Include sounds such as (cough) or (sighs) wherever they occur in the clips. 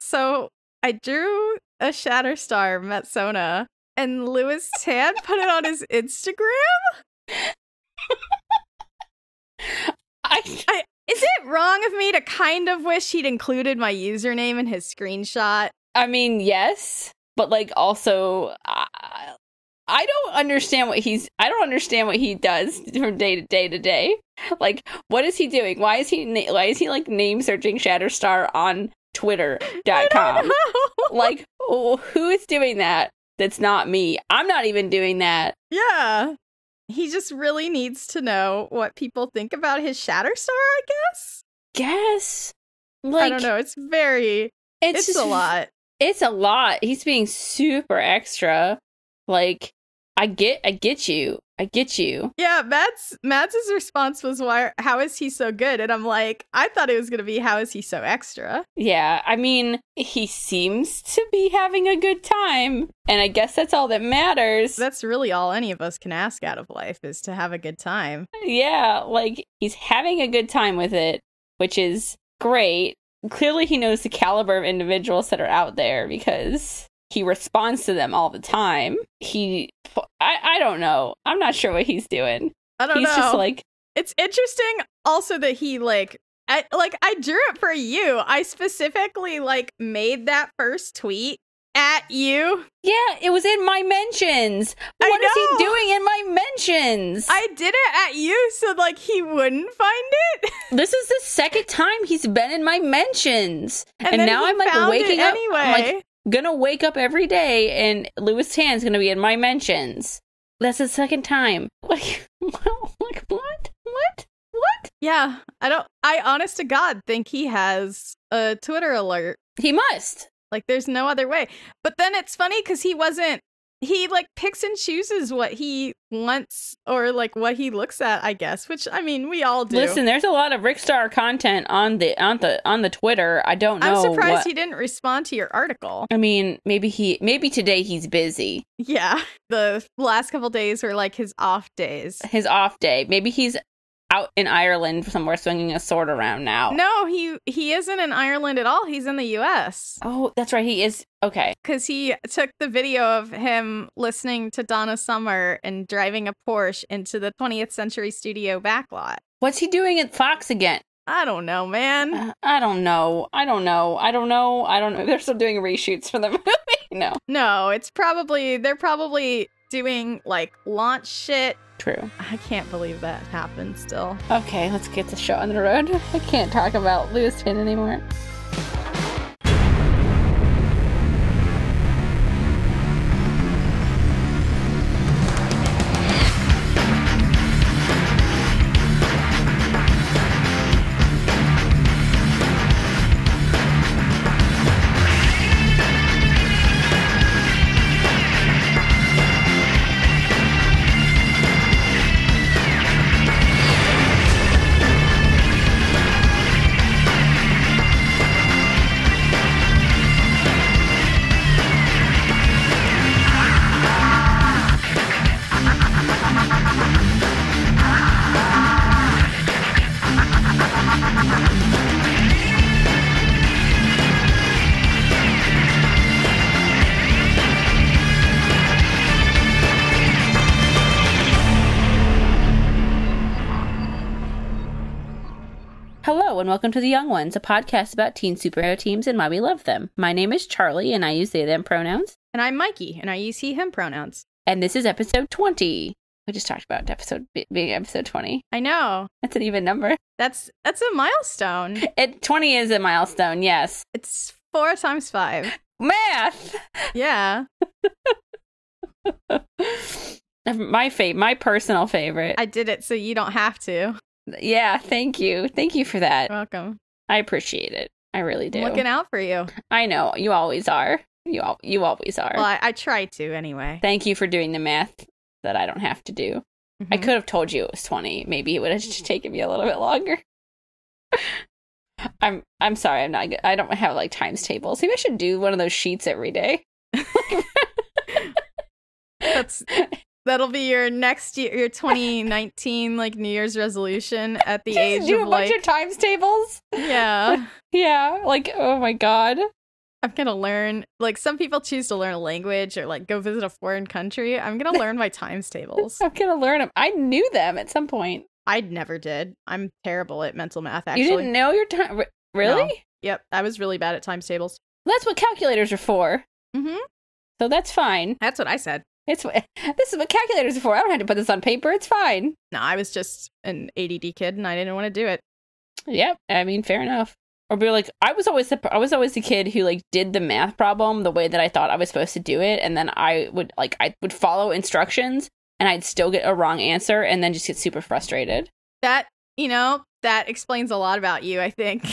So I drew a Shatterstar Metsona, and Lewis Tan put it on his Instagram. I I, is it wrong of me to kind of wish he'd included my username in his screenshot? I mean, yes, but like also, I, I don't understand what he's. I don't understand what he does from day to day to day. Like, what is he doing? Why is he? na- Why is he like name searching Shatterstar on Twitter.com? (laughs) (laughs) Like, oh, who is doing that? That's not me. I'm not even doing that. yeah. He just really needs to know what people think about his Shatterstar, I guess. Guess. Like, I don't know. It's very, It's, it's, just a lot. It's a lot. He's being super extra. Like, I get, I get you. I get you. Yeah, Matt's Matt's response was why how is he so good? And I'm like, I thought it was gonna be how is he so extra? Yeah, I mean, he seems to be having a good time, and I guess that's all that matters. That's really all any of us can ask out of life is to have a good time. yeah, like he's having a good time with it, which is great. Clearly, he knows the caliber of individuals that are out there because he responds to them all the time. He, I, I don't know. I'm not sure what he's doing. I don't he's know. He's just like, it's interesting also that he like I like I drew it for you. I specifically like made that first tweet at you. yeah, it was in my mentions. What is he doing in my mentions? I did it at you so like he wouldn't find it. (laughs) This is the second time he's been in my mentions. And, then now I'm like waking up. anyway. I'm like gonna wake up every day and Lewis Tan's gonna be in my mentions. That's the second time. (laughs) Like, like what? What? What? yeah, I don't I honest to God think he has a Twitter alert. He must. Like there's no other way. But then it's funny cuz he wasn't he like picks and chooses what he wants or like what he looks at, I guess, which I mean, we all do. Listen, there's a lot of Rickstar content on the on the on the Twitter. I don't know. I'm surprised what- he didn't respond to your article. I mean, maybe he maybe today he's busy. Yeah, (laughs) the last couple days were like his off days. His off day. Maybe he's out in Ireland somewhere swinging a sword around now. No, he he isn't in Ireland at all. He's in the U.S. Oh, that's right. He is. Okay. because he took the video of him listening to Donna Summer and driving a Porsche into the 20th Century Studio backlot. What's he doing at Fox again? I don't know, man. Uh, I don't know. I don't know. I don't know. I don't know. (laughs) They're still doing reshoots for the (laughs) movie. No. No, it's probably they're probably doing like launch shit. True. I can't believe that happened still. Okay, let's get the show on the road. I can't talk about Lewis Tan anymore. Welcome to The Young Ones, a podcast about teen superhero teams and why we love them. My name is Charlie, and I use they, them pronouns. And I'm Mikey, and I use he, him pronouns. And this is episode 20. We just talked about episode being episode 20. I know. That's an even number. That's that's a milestone. It 20 is a milestone, yes. It's four times five. Math! Yeah. (laughs) my fate, my personal favorite. I did it so you don't have to. Yeah, thank you. Thank you for that. You're welcome. I appreciate it. I really do. I'm looking out for you. I know you always are. You al- you always are. Well, I, I try to anyway. Thank you for doing the math that I don't have to do. I Mhm. could have told you it was 20. Maybe it would have (laughs) just taken me a little bit longer. (laughs) I'm I'm sorry. I'm not. I don't have like times tables. Maybe I should do one of those sheets every day. (laughs) That's that'll be your next year, your 2019 like New Year's resolution at the Just age do of a bunch of times tables. yeah. (laughs) Yeah, like oh my god. I'm gonna learn. Like some people choose to learn a language or like go visit a foreign country. I'm gonna (laughs) learn my times tables. I'm gonna learn them. I knew them at some point. I never did. I'm terrible at mental math. Actually, You didn't know your time? Really? Yep, I was really bad at times tables. That's what calculators are for. Mm-hmm. So that's fine. That's what I said. It's this is what calculators are for. I don't have to put this on paper. It's fine. No, I was just an ADD kid and I didn't want to do it. Yep. I mean, fair enough. Or be like, I was always the I was always the kid who like did the math problem the way that I thought I was supposed to do it, and then I would like I would follow instructions, and I'd still get a wrong answer, and then just get super frustrated. That, you know, that explains a lot about you, I think.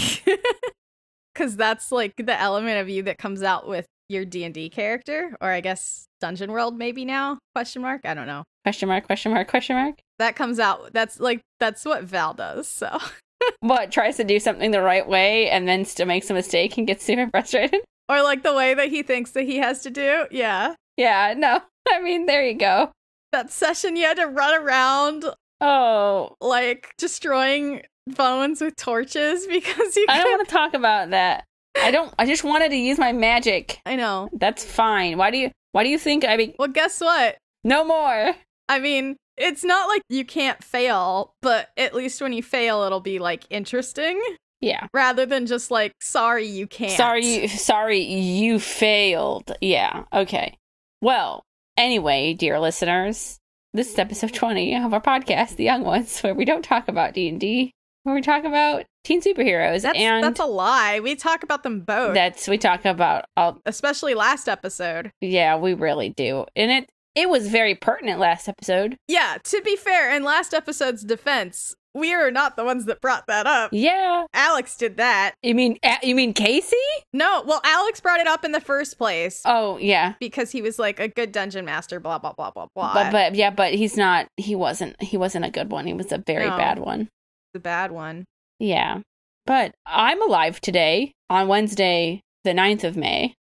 (laughs) Cuz that's like the element of you that comes out with your D&D character or I guess Dungeon World maybe now? Question mark? I don't know. Question mark? Question mark? Question mark? That comes out that's like that's what Val does. So, (laughs) What tries to do something the right way and then still makes a mistake and gets super frustrated? (laughs) or like the way that he thinks that he has to do. Yeah. Yeah. No. (laughs) I mean, there you go. That session you had to run around Oh, like destroying bones with torches because you I don't want to talk about that. I don't. I just wanted to use my magic. I know. That's fine. Why do you? Why do you think I mean? Well, guess what? No more. I mean, it's not like you can't fail, but at least when you fail, it'll be like interesting Yeah. rather than just like, sorry, you can't. Sorry. You, sorry. You failed. Yeah. Okay. Well. Anyway, dear listeners, this is episode twenty of our podcast, The Young Ones, where we don't talk about D D where we talk about teen superheroes, That's, and that's a lie. We talk about them both, that's we talk about all. especially last episode. Yeah, we really do, and it it was very pertinent last episode. Yeah, to be fair, in last episode's defense, we are not the ones that brought that up. Yeah. Alex did that. You mean you mean Casey? No, well, Alex brought it up in the first place Oh yeah, because he was like a good dungeon master, blah, blah, blah, blah, blah. but but yeah, but he's not. He wasn't. He wasn't a good one. He was a very No. bad one. The bad one. Yeah, but I'm alive today on Wednesday, the 9th of May.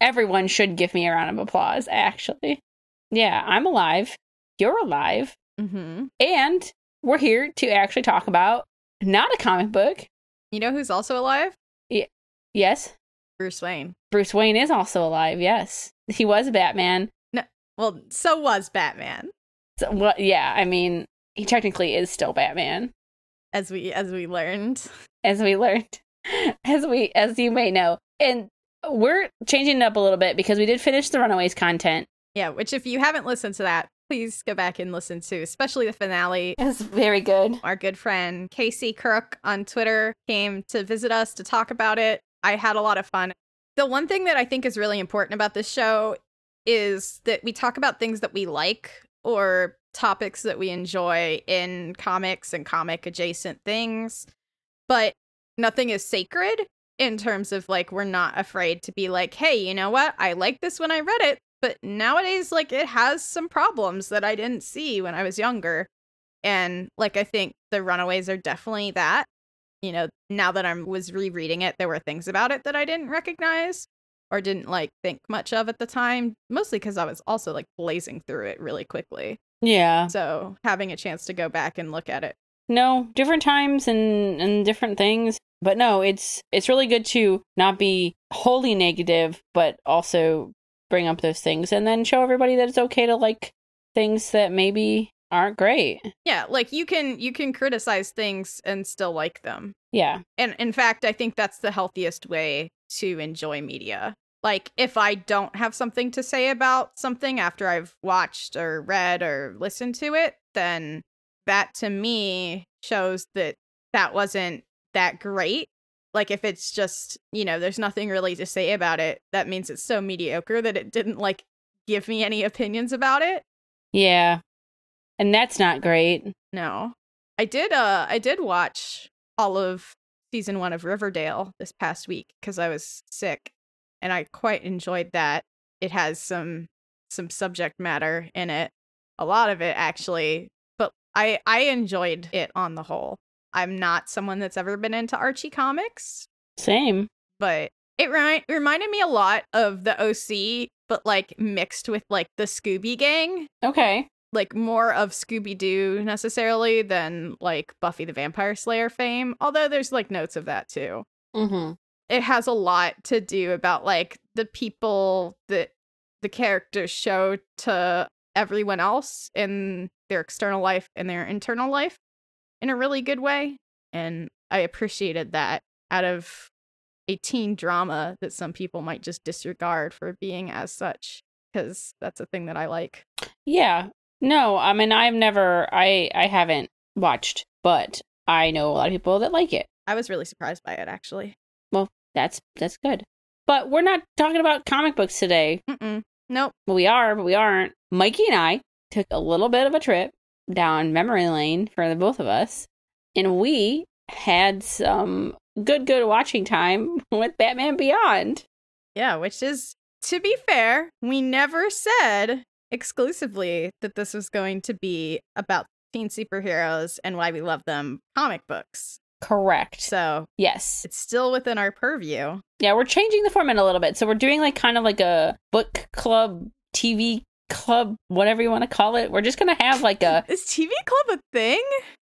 Everyone should give me a round of applause. Actually, yeah, I'm alive. You're alive, Mm-hmm. and we're here to actually talk about not a comic book. You know who's also alive? Yes, Bruce Wayne. Bruce Wayne is also alive. Yes, he was Batman. No, Well, so was Batman, So, well, yeah, I mean, he technically is still Batman, as we as we learned. as we learned, (laughs) as we as you may know. And we're changing it up a little bit because we did finish the Runaways content. Yeah, which if you haven't listened to that, please go back and listen to, especially the finale. It's very good. Our good friend Casey Crook on Twitter came to visit us to talk about it. I had a lot of fun. The one thing that I think is really important about this show is that we talk about things that we like or topics that we enjoy in comics and comic adjacent things, but nothing is sacred in terms of like we're not afraid to be like, hey, you know what? I like this when I read it, but nowadays like it has some problems that I didn't see when I was younger. And like I think the Runaways are definitely that. You know, now that I was rereading it, there were things about it that I didn't recognize or didn't like think much of at the time, mostly because I was also like blazing through it really quickly. Yeah. So having a chance to go back and look at it. No, different times and and different things. But no, it's it's really good to not be wholly negative, but also bring up those things and then show everybody that it's okay to like things that maybe aren't great. Yeah, like you can you can criticize things and still like them. Yeah. And in fact, I think that's the healthiest way to enjoy media. Like if I don't have something to say about something after I've watched or read or listened to it, then that to me shows that that wasn't that great. Like if it's just, you know, there's nothing really to say about it, that means it's so mediocre that it didn't like give me any opinions about it. Yeah. And that's not great. No. I did uh I did watch all of season 1 of Riverdale this past week cuz I was sick and I quite enjoyed that. It has some some subject matter in it. A lot of it actually, but I I enjoyed it on the whole. I'm not someone that's ever been into Archie comics, Same. but it ri- reminded me a lot of the OC but like mixed with like the Scooby Gang Okay. like more of Scooby Doo necessarily than like Buffy the Vampire Slayer fame, although there's like notes of that too. Mm-hmm. It has a lot to do about like the people that the characters show to everyone else in their external life and their internal life in a really good way. And I appreciated that out of a teen drama that some people might just disregard for being as such because that's a thing that I like. Yeah. No, I mean I've never I I haven't watched, but I know a lot of people that like it. I was really surprised by it actually. That's that's good. But we're not talking about comic books today. Mm-mm. Nope. We are, but we aren't. Mikey and I took a little bit of a trip down memory lane for the both of us, and we had some good, good watching time (laughs) with Batman Beyond. Yeah, which is, to be fair, we never said exclusively that this was going to be about teen superheroes and why we love them comic books. Correct. So yes, it's still within our purview. Yeah, we're changing the format a little bit. So we're doing like kind of like a book club, TV club, whatever you want to call it. We're just gonna have like a. (laughs) Is TV club a thing?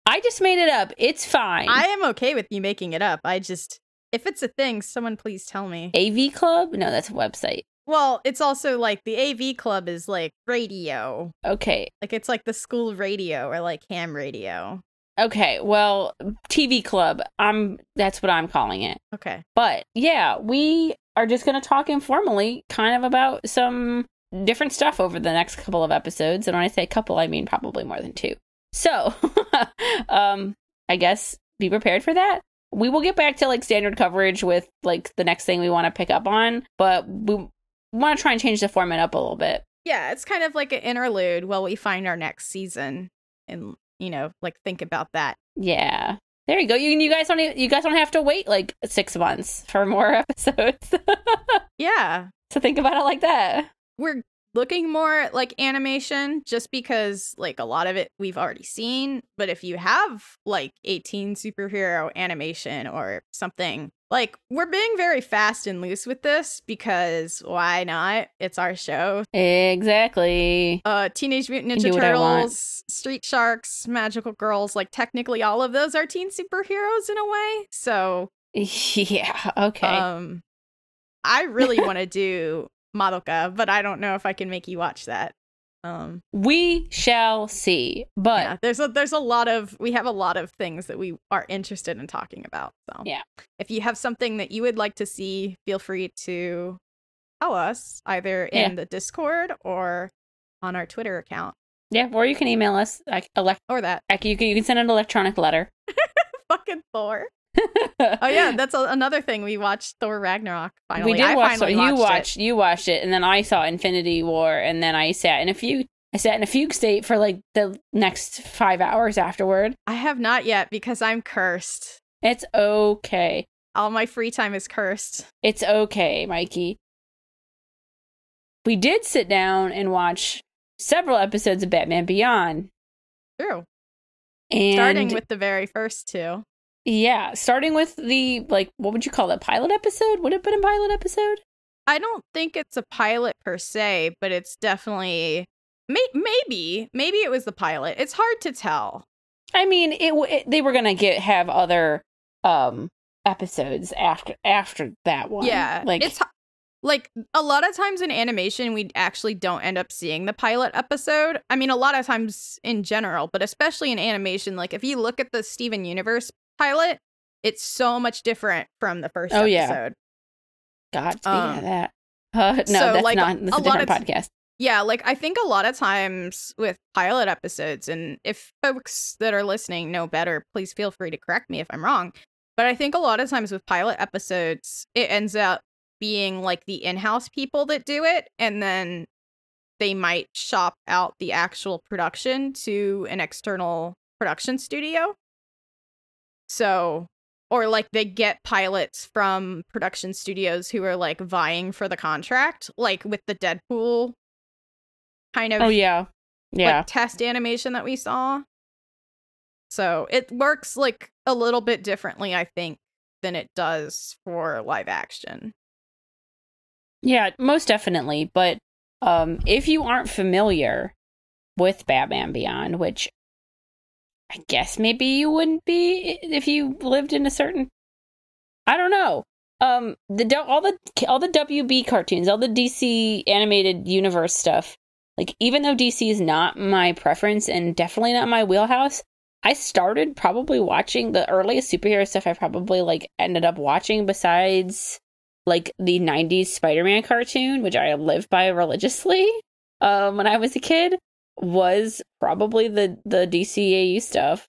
I just made it up. It's fine. I am okay with you making it up. I just, if it's a thing, someone please tell me. AV Club? No, that's a website. Well, it's also like the AV club is like radio. Okay. Like it's like the school radio or like ham radio. Okay, well, TV club. I'm that's what I'm calling it. Okay. But yeah, we are just going to talk informally kind of about some different stuff over the next couple of episodes. And when I say couple, I mean probably more than two. So, (laughs) um I guess be prepared for that. We will get back to like standard coverage with like the next thing we want to pick up on, but we want to try and change the format up a little bit. Yeah, it's kind of like an interlude while we find our next season and you know, like think about that. Yeah. There you go. You you guys don't you guys don't have to wait like six months for more (laughs) episodes. (laughs) Yeah. so think about it like that. We're looking more at like animation just because like a lot of it we've already seen, but if you have like 18 superhero animation or something, like we're being very fast and loose with this because why not? It's our show. Exactly. Uh Teenage Mutant Ninja what I want. Turtles, Street Sharks, Magical Girls, like technically all of those are teen superheroes in a way. So (laughs) Yeah. Okay. Um, I really want to do Madoka, but I don't know if I can make you watch that. Um, we shall see. But yeah, there's a there's a lot of we have a lot of things that we are interested in talking about. So Yeah. if you have something that you would like to see, feel free to tell us either Yeah. in the Discord or on our Twitter account yeah, or you can email us. Like, elect- or that you can you can send an electronic letter. (laughs) fucking Thor. Oh yeah, (laughs) that's a, another thing. We watched Thor Ragnarok. Finally, we did I watch. finally you watched. It. You watched it, and then I saw Infinity War, and then I sat in a fugue. I sat in a fugue state for like the next five hours afterward. I have not yet because I'm cursed. It's okay. All my free time is cursed. It's okay, Mikey. We did sit down and watch several episodes of Batman Beyond. True. And Starting with the very first two. Yeah, starting with the like what would you call it? Pilot episode? Would it have been a pilot episode? I don't think it's a pilot per se, but it's definitely may- maybe maybe it was the pilot. It's hard to tell. I mean, it, it they were gonna get have other um episodes after after that one. Yeah, like it's like a lot of times in animation we actually don't end up seeing the pilot episode. I mean, a lot of times in general, but especially in animation. Like if you look at the Steven Universe pilot, it's so much different from the first Oh, yeah. episode. God, speaking um, of that, uh, (laughs) no, so, that's like, not. That's a a, different podcast. Yeah, like I think a lot of times with pilot episodes, and if folks that are listening know better, please feel free to correct me if I'm wrong. But I think a lot of times with pilot episodes, it ends up being like the in house people that do it, and then they might shop out the actual production to an external production studio. So, or like they get pilots from production studios who are like vying for the contract, like with the Deadpool kind of Oh yeah, yeah. like test animation that we saw. So it works like a little bit differently, I think, than it does for live action. Yeah, most definitely. But um, if you aren't familiar with Batman Beyond, which I guess maybe you wouldn't be if you lived in a certain, I don't know. Um, the all the all the WB cartoons, all the DC animated universe stuff. Like even though DC is not my preference and definitely not my wheelhouse, I started probably watching the earliest superhero stuff I probably like ended up watching besides like the 90s Spider-Man cartoon, which I lived by religiously um when I was a kid, was probably the the DCAU stuff.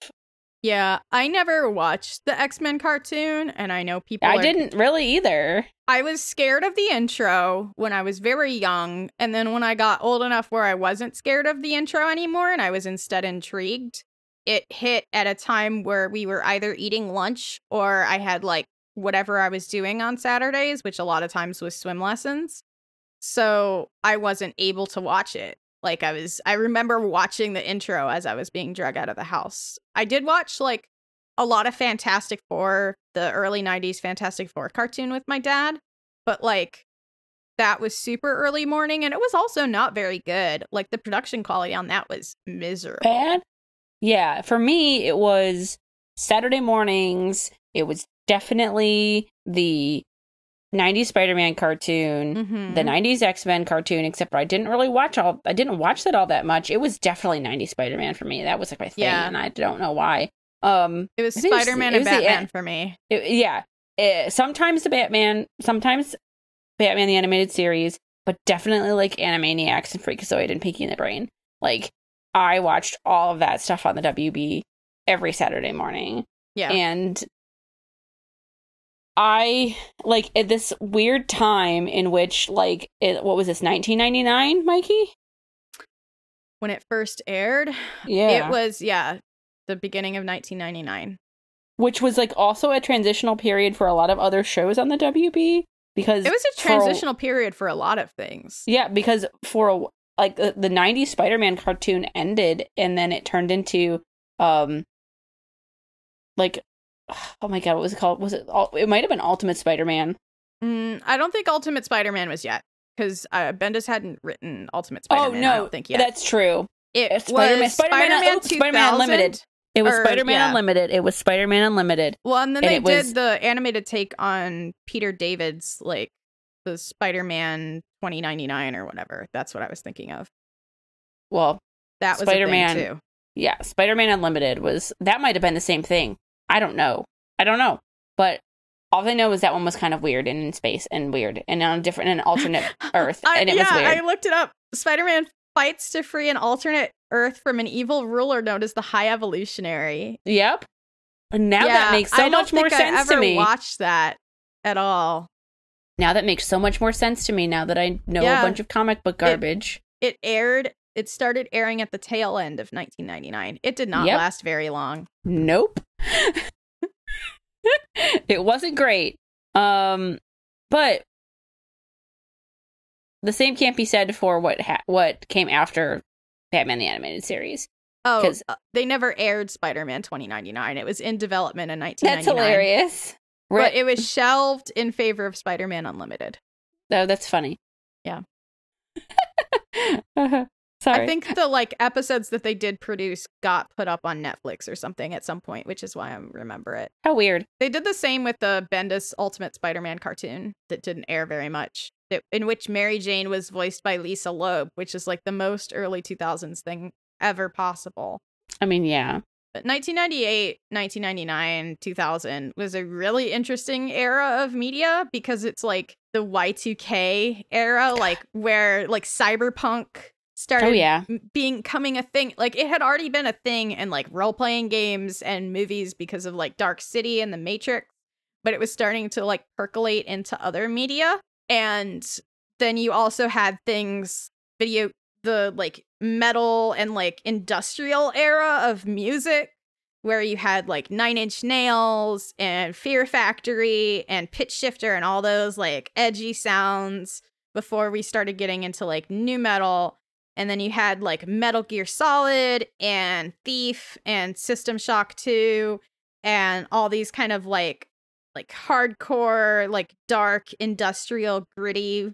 Yeah, I never watched the X Men cartoon, and I know people. I are- didn't really either. I was scared of the intro when I was very young, and then when I got old enough where I wasn't scared of the intro anymore and I was instead intrigued, it hit at a time where we were either eating lunch or I had like whatever I was doing on Saturdays, which a lot of times was swim lessons. So I wasn't able to watch it. Like I was I remember watching the intro as I was being dragged out of the house. I did watch like a lot of Fantastic Four, the early 90s Fantastic Four cartoon with my dad, but like that was super early morning and it was also not very good. Like the production quality on that was miserable. Bad? Yeah, for me it was Saturday mornings. It was definitely the 90s Spider-Man cartoon. Mhm. the 90s x-men cartoon except for i didn't really watch all i didn't watch that all that much it was definitely 90s spider-man for me that was like my thing Yeah. and i don't know why um it was think it was- Spider-Man it and was Batman end. for me. it- yeah Eh, sometimes the batman sometimes batman the animated series but definitely like animaniacs and freakazoid and pinky in the brain like i watched all of that stuff on the wb every saturday morning Yeah. and I like at this weird time in which like it, what was this 1999, Mikey? when it first aired, Yeah, it was yeah, the beginning of 1999. which was like also a transitional period for a lot of other shows on the WB because It was a transitional period for a lot of things. yeah, because for a, like the, the 90s Spider-Man cartoon ended and then it turned into um like oh my god, what was it called? Was it all, it might have been Ultimate Spider-Man. Mm, I don't think Ultimate Spider-Man was yet because uh, Bendis hadn't written Ultimate Spider-Man. oh no, I don't think yet. that's true. it Spider-Man- was Spider-Man- Spider-Man, oh, Spider-Man Unlimited. It was Or- Spider-Man yeah. Unlimited. It was Spider-Man Unlimited. Well, and then And they did was- the animated take on Peter David's like the Spider-Man 2099 or whatever. That's what I was thinking of. Well, That was Spider-Man- too. yeah, Spider-Man Unlimited was that might have been the same thing. I don't know. I don't know. But all I know is that one was kind of weird and in space and weird and on a different an alternate (laughs) Earth I- and it yeah, was weird. I looked it up. Spider-Man fights to free an alternate Earth from an evil ruler known as the High Evolutionary. Yep. And now that makes so much more sense I ever to me. Watched that at all? Now that makes so much more sense to me now that I know Yeah. a bunch of comic book garbage. It aired. It started airing at the tail end of 1999. It did not Yep. last very long. Nope. (laughs) it wasn't great. Um but the same can't be said for what ha- what came after Batman the Animated Series. Oh, uh, they never aired Spider-Man 2099. It was in development in 1999. That's 1999. hilarious. But it was shelved in favor of Spider-Man Unlimited. Oh, that's funny. Yeah. (laughs) Sorry. I think the like episodes that they did produce got put up on Netflix or something at some point, which is why I remember it. How weird. They did the same with the Bendis Ultimate Spider-Man cartoon that didn't air very much, that, in which Mary Jane was voiced by Lisa Loeb, which is like the most early 2000s thing ever possible. I mean, yeah. But 1998, 1999, 2000 was a really interesting era of media because it's like the Y2K era, (sighs) like where like cyberpunk started Oh yeah. being coming a thing. Like it had already been a thing in like role playing games and movies because of like Dark City and The Matrix, but it was starting to like percolate into other media. And then you also had things video the like metal and like industrial era of music where you had like Nine Inch Nails and Fear Factory and Pitchshifter and all those like edgy sounds before we started getting into like nu metal and then you had like Metal Gear Solid and Thief and System Shock 2 and all these kind of like like hardcore, like dark, industrial, gritty,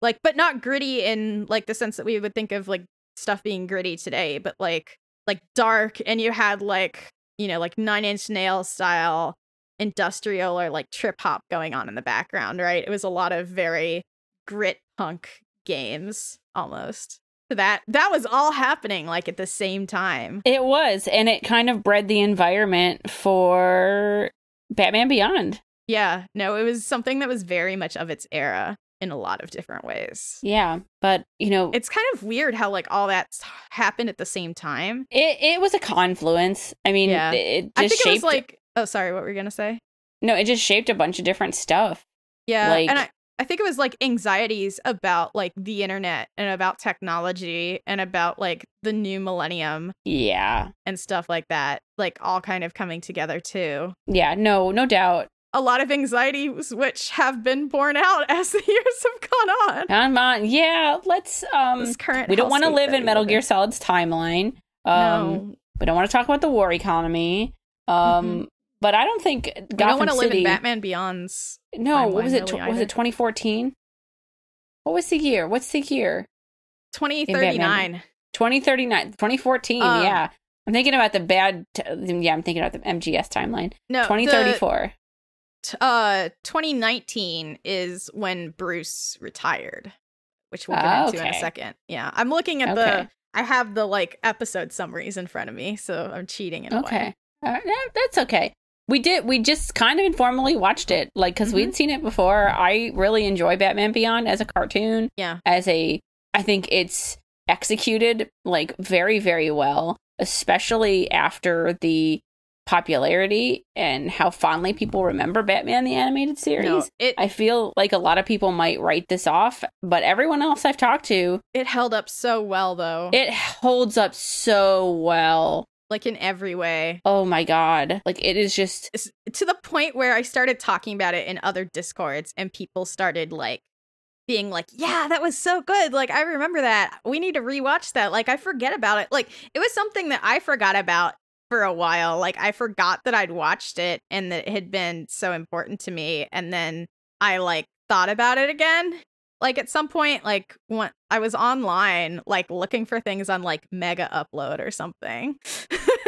like but not gritty in like the sense that we would think of like stuff being gritty today, but like like dark and you had like, you know, like 9 Inch Nails style industrial or like trip hop going on in the background, right? It was a lot of very grit punk games almost. That that was all happening like at the same time. It was, and it kind of bred the environment for Batman Beyond. Yeah, no, it was something that was very much of its era in a lot of different ways. Yeah, but you know, It's kind of weird how like all that happened at the same time. it it was a confluence. I mean, Yeah. it, I think shaped. it was like oh sorry, what were you gonna say? no, it just shaped a bunch of different stuff. Yeah, Like- and I, I think it was like anxieties about like the internet and about technology and about like the new millennium Yeah, and stuff like that, like all kind of coming together too. yeah, no, no doubt. A lot of anxieties which have been borne out (laughs) as the years have gone on. Come on, yeah, let's. Um, This current we don't want to live in Metal Gear Solid's timeline. Um, no, we don't want to talk about the war economy. Um, but I don't think Gotham we don't want to live in Batman Beyond's. No, what was it? really tw- was it 2014? What was the year? What's the year? 2039. 2039, 2014. Um, yeah, I'm thinking about the bad. T- yeah, I'm thinking about the MGS timeline. No, the- 2034. t- uh 2019 is when Bruce retired, which we'll get Ah, into in a second. Yeah, I'm looking at Okay. the. I have the like episode summaries in front of me, so I'm cheating in a way. Okay. All right, yeah, that's okay. We did. We just kind of informally watched it, like because Mm-hmm. we'd seen it before. I really enjoy Batman Beyond as a cartoon. Yeah. As a, I think it's executed like very, very well, especially after the popularity and how fondly people remember Batman the animated series. No, it I feel like a lot of people might write this off, but everyone else I've talked to, it held up so well though, it holds up so well. Like in every way. Oh my god. Like it is just It's to the point where I started talking about it in other discords, and people started like being like, "Yeah, that was so good. Like I remember that. We need to rewatch that. Like I forget about it. Like it was something that I forgot about." For a while, like I forgot that I'd watched it and that it had been so important to me, and then I like thought about it again. Like at some point, like when I was online, like looking for things on like Megaupload or something,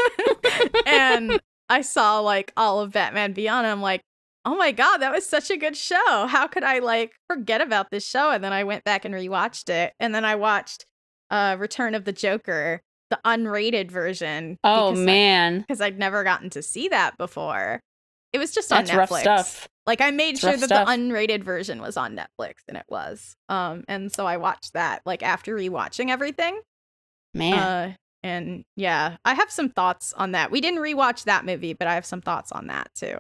(laughs) and (laughs) I saw like all of Batman Beyond. And I'm like, oh my god, that was such a good show. How could I like forget about this show? And then I went back and rewatched it, and then I watched uh Return of the Joker, the unrated version. oh because man. because I'd never gotten to see that before. It was just on Netflix. stuff. Like I made sure that stuff. the unrated version was on Netflix, and it was. Um, and so I watched that like after rewatching everything. Man. Uh, and yeah, I have some thoughts on that. We didn't rewatch that movie, but I have some thoughts on that too.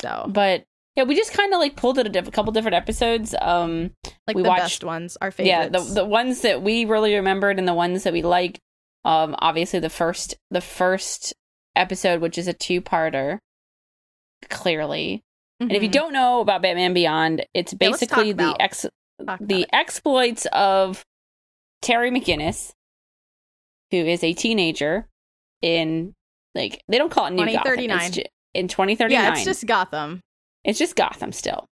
So, but yeah, we just kind of like pulled it a, diff- a couple different episodes. Um like we the watched- best ones, our favorites. yeah, the the ones that we really remembered and the ones that we liked. Um obviously the first the first episode which is a two-parter clearly. And if you Mhm. don't know about Batman Beyond, it's Yeah, basically the ex the it. exploits of Terry McGinnis, who is a teenager in like they don't call it New Gotham. It's 2039. ju- in 2039. yeah, it's just Gotham. It's just Gotham still.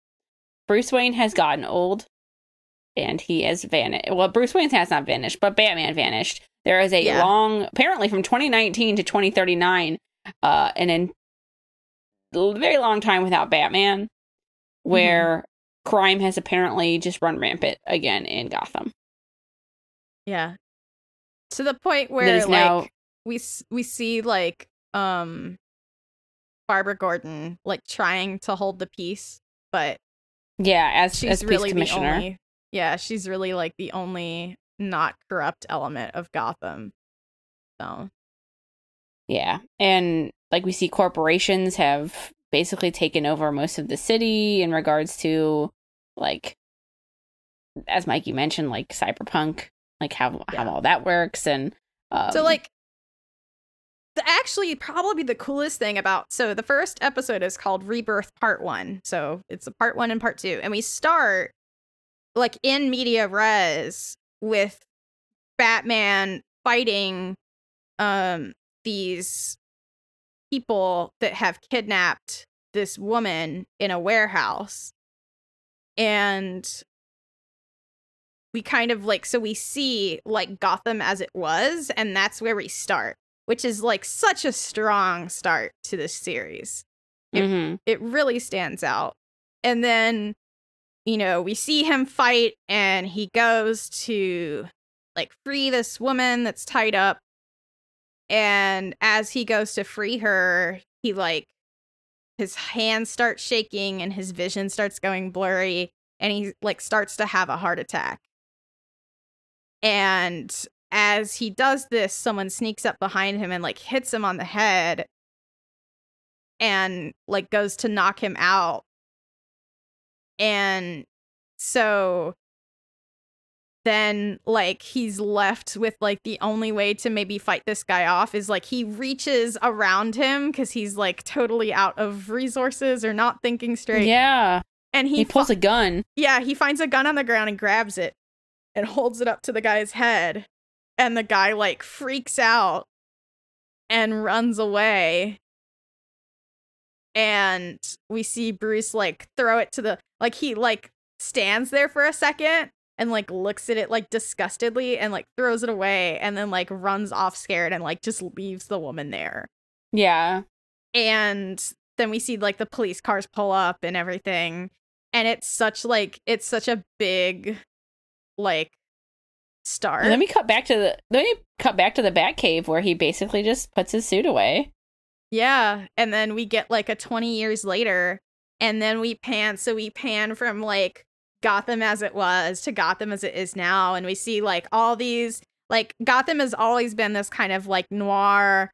Bruce Wayne has gotten old and he has vanished. Well, Bruce Wayne has not vanished, but Batman vanished. There is a Yeah. long, apparently from 2019 to 2039, uh, and in a very long time without Batman, where Mm-hmm. crime has apparently just run rampant again in Gotham. Yeah, to the point where like now- we we see like um Barbara Gordon like trying to hold the peace, but Yeah, as she's as really the commissioner. only yeah she's really like the only not corrupt element of Gotham. So Yeah. And like we see corporations have basically taken over most of the city in regards to like as Mikey mentioned, like cyberpunk, like how how all that works and um, so like actually probably the coolest thing about so the first episode is called Rebirth Part 1. So it's a part 1 and part 2 and we start like in media res with Batman fighting um these people that have kidnapped this woman in a warehouse and we kind of like so we see like Gotham as it was and that's where we start which is like such a strong start to this series It, Mhm. it really stands out. And then, you know, we see him fight and he goes to like free this woman that's tied up. And as he goes to free her, he like his hands start shaking and his vision starts going blurry and he like starts to have a heart attack. And as he does this, someone sneaks up behind him and like hits him on the head and like goes to knock him out. And so then like he's left with like the only way to maybe fight this guy off is like he reaches around him because he's like totally out of resources or not thinking straight. Yeah. And he, He, pulls fi- a gun. yeah, he finds a gun on the ground and grabs it and holds it up to the guy's head. And the guy like freaks out and runs away. And we see Bruce like throw it to the like he like stands there for a second and like looks at it like disgustedly and like throws it away and then like runs off scared and like just leaves the woman there Yeah. and then we see like the police cars pull up and everything and it's such like it's such a big like start And then we cut back to the then we cut back to the Batcave where he basically just puts his suit away. yeah and then we get like a 20 years later and then we pan so we pan from like gotham as it was to gotham as it is now and we see like all these like gotham has always been this kind of like noir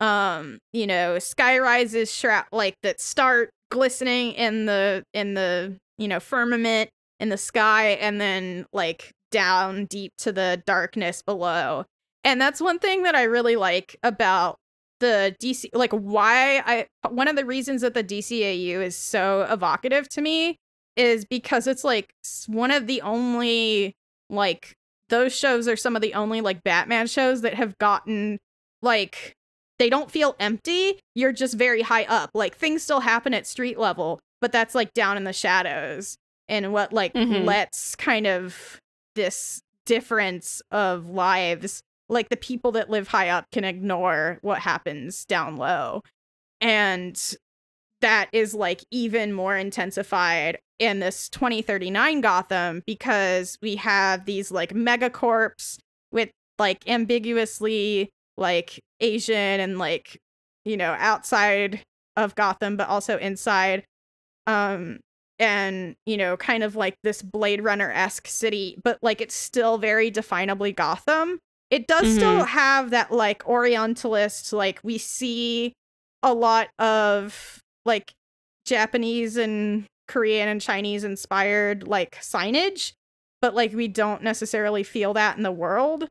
um you know sky rises shroud like that start glistening in the in the you know firmament in the sky and then like down deep to the darkness below. And that's one thing that i really like about the dc like why i one of the reasons that the dcau is so evocative to me is because it's like one of the only like those shows are some of the only like batman shows that have gotten like they don't feel empty you're just very high up like things still happen at street level but that's like down in the shadows and what like Mhm. lets kind of this difference of lives like the people that live high up can ignore what happens down low and that is like even more intensified in this 2039 Gotham because we have these like megacorps with like ambiguously like Asian and like you know outside of Gotham but also inside. Um and you know kind of like this Blade Runner-esque city but like it's still very definably Gotham. It does still have that like orientalist like we see a lot of like Japanese and Korean and Chinese inspired like signage, but like we don't necessarily feel that in the world.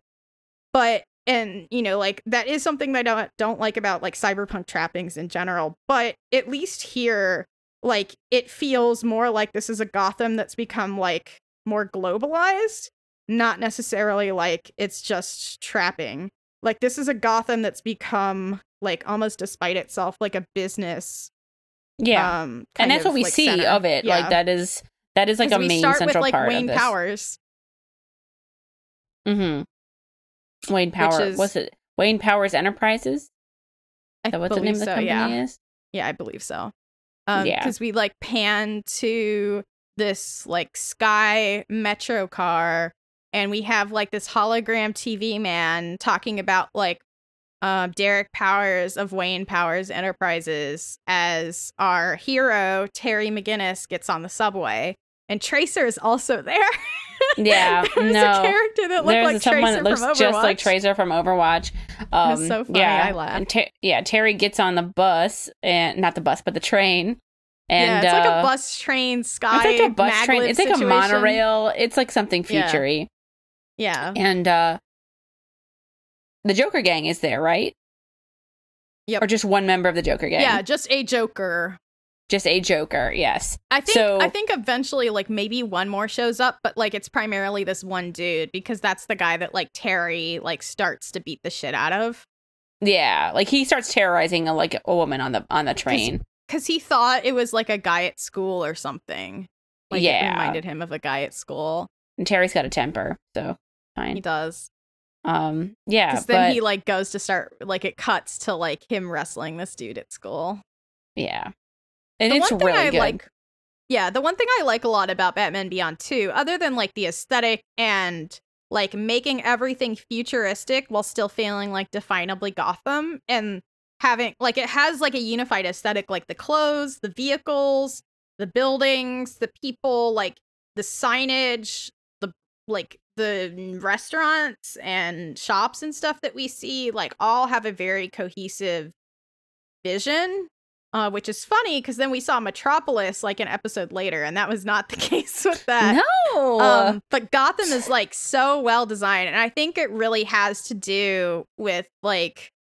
But and you know like that is something that I don't don't like about like cyberpunk trappings in general, but at least here like it feels more like this is a Gotham that's become like more globalized, not necessarily like it's just trapping. Like this is a Gotham that's become like almost despite itself like a business Yeah. um and that's what we like, see center. of it. Yeah. Like that is that is like a we main start central with like part Wayne of this. Powers. Mm-hmm. Wayne Power. is- What's it? Wayne Powers Enterprises. I that what the name of the so, company yeah. is? Yeah, I believe so. Um, Yeah. because we like pan to this like sky metro car, and we have like this hologram TV man talking about like um Derek Powers of Wayne Powers Enterprises as our hero Terry McGinnis gets on the subway, and Tracer is also (laughs) there. Yeah, (laughs) There's no. a character that looked There's like someone Tracer that looks from Overwatch. just like Tracer from Overwatch. Um, was so funny, Yeah, I laughed. And Ter- yeah, Terry gets on the bus and not the bus, but the train. And yeah, it's like uh, a bus train sky. It's like a bus train. It's like situation. a monorail. It's like something Yeah. Yeah. And uh the Joker gang is there, right? Yep. Or just one member of the Joker gang. Yeah, just a Joker. Just a Joker, yes. I think So- I think eventually like maybe one more shows up, but like it's primarily this one dude because that's the guy that like Terry like starts to beat the shit out of. Yeah. Like he starts terrorizing a, like a woman on the on the train. Cause he thought it was like a guy at school or something. Like it Yeah. reminded him of a guy at school. And Terry's got a temper, so fine. He does. Um yeah, Because then but he like goes to start like it cuts to like him wrestling this dude at school. yeah. and the it's really I good. like yeah the one thing i like a lot about batman beyond 2 other than like the aesthetic and like making everything futuristic while still feeling like definably gotham and having like it has like a unified aesthetic like the clothes the vehicles the buildings the people like the signage the like the restaurants and shops and stuff that we see like all have a very cohesive vision uh, which is funny because then we saw Metropolis like an episode later, and that was not the (laughs) case with that. no, Um, but Gotham is (laughs) like so well designed, and I think it really has to do with like,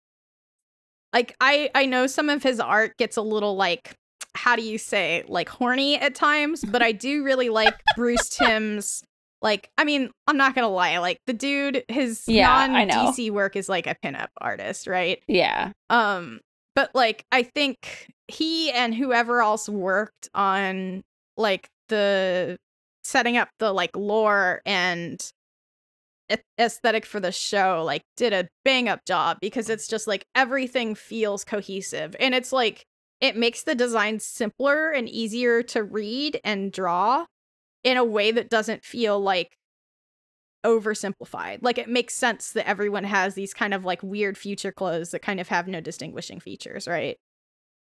like I I know some of his art gets a little like how do you say like horny at times, but (laughs) I do really like Bruce Timm's. Like, I mean, I'm not gonna lie. Like the dude, his Yeah, non DC work is like a pinup artist, right? yeah, Um, but like I think he and whoever else worked on like the setting up the like lore and aesthetic for the show like did a bang up job because it's just like everything feels cohesive and it's like it makes the design simpler and easier to read and draw in a way that doesn't feel like oversimplified. Like it makes sense that everyone has these kind of like weird future clothes that kind of have no distinguishing features, right?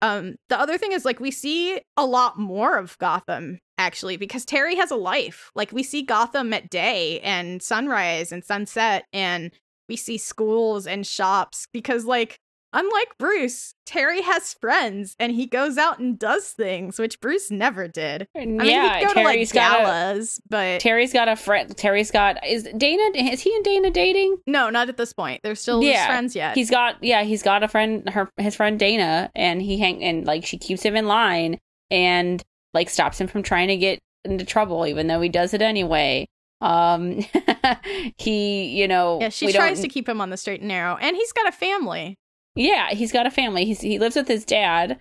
Um the other thing is like we see a lot more of Gotham actually because Terry has a life. Like we see Gotham at day and sunrise and sunset and we see schools and shops because like unlike Bruce, Terry has friends and he goes out and does things which Bruce never did. I mean, yeah. he'd go Terry's to like got a, galas, but Terry's got a friend. Terry's got is Dana. Is he and Dana dating? no, not at this point. They're still Yeah, friends yet. He's got yeah. He's got a friend. Her his friend Dana, and he hang and like she keeps him in line and like stops him from trying to get into trouble, even though he does it anyway. Um, (laughs) he you know yeah, she tries to keep him on the straight and narrow, and he's got a family. Yeah, he's got a family. He's he lives with his dad,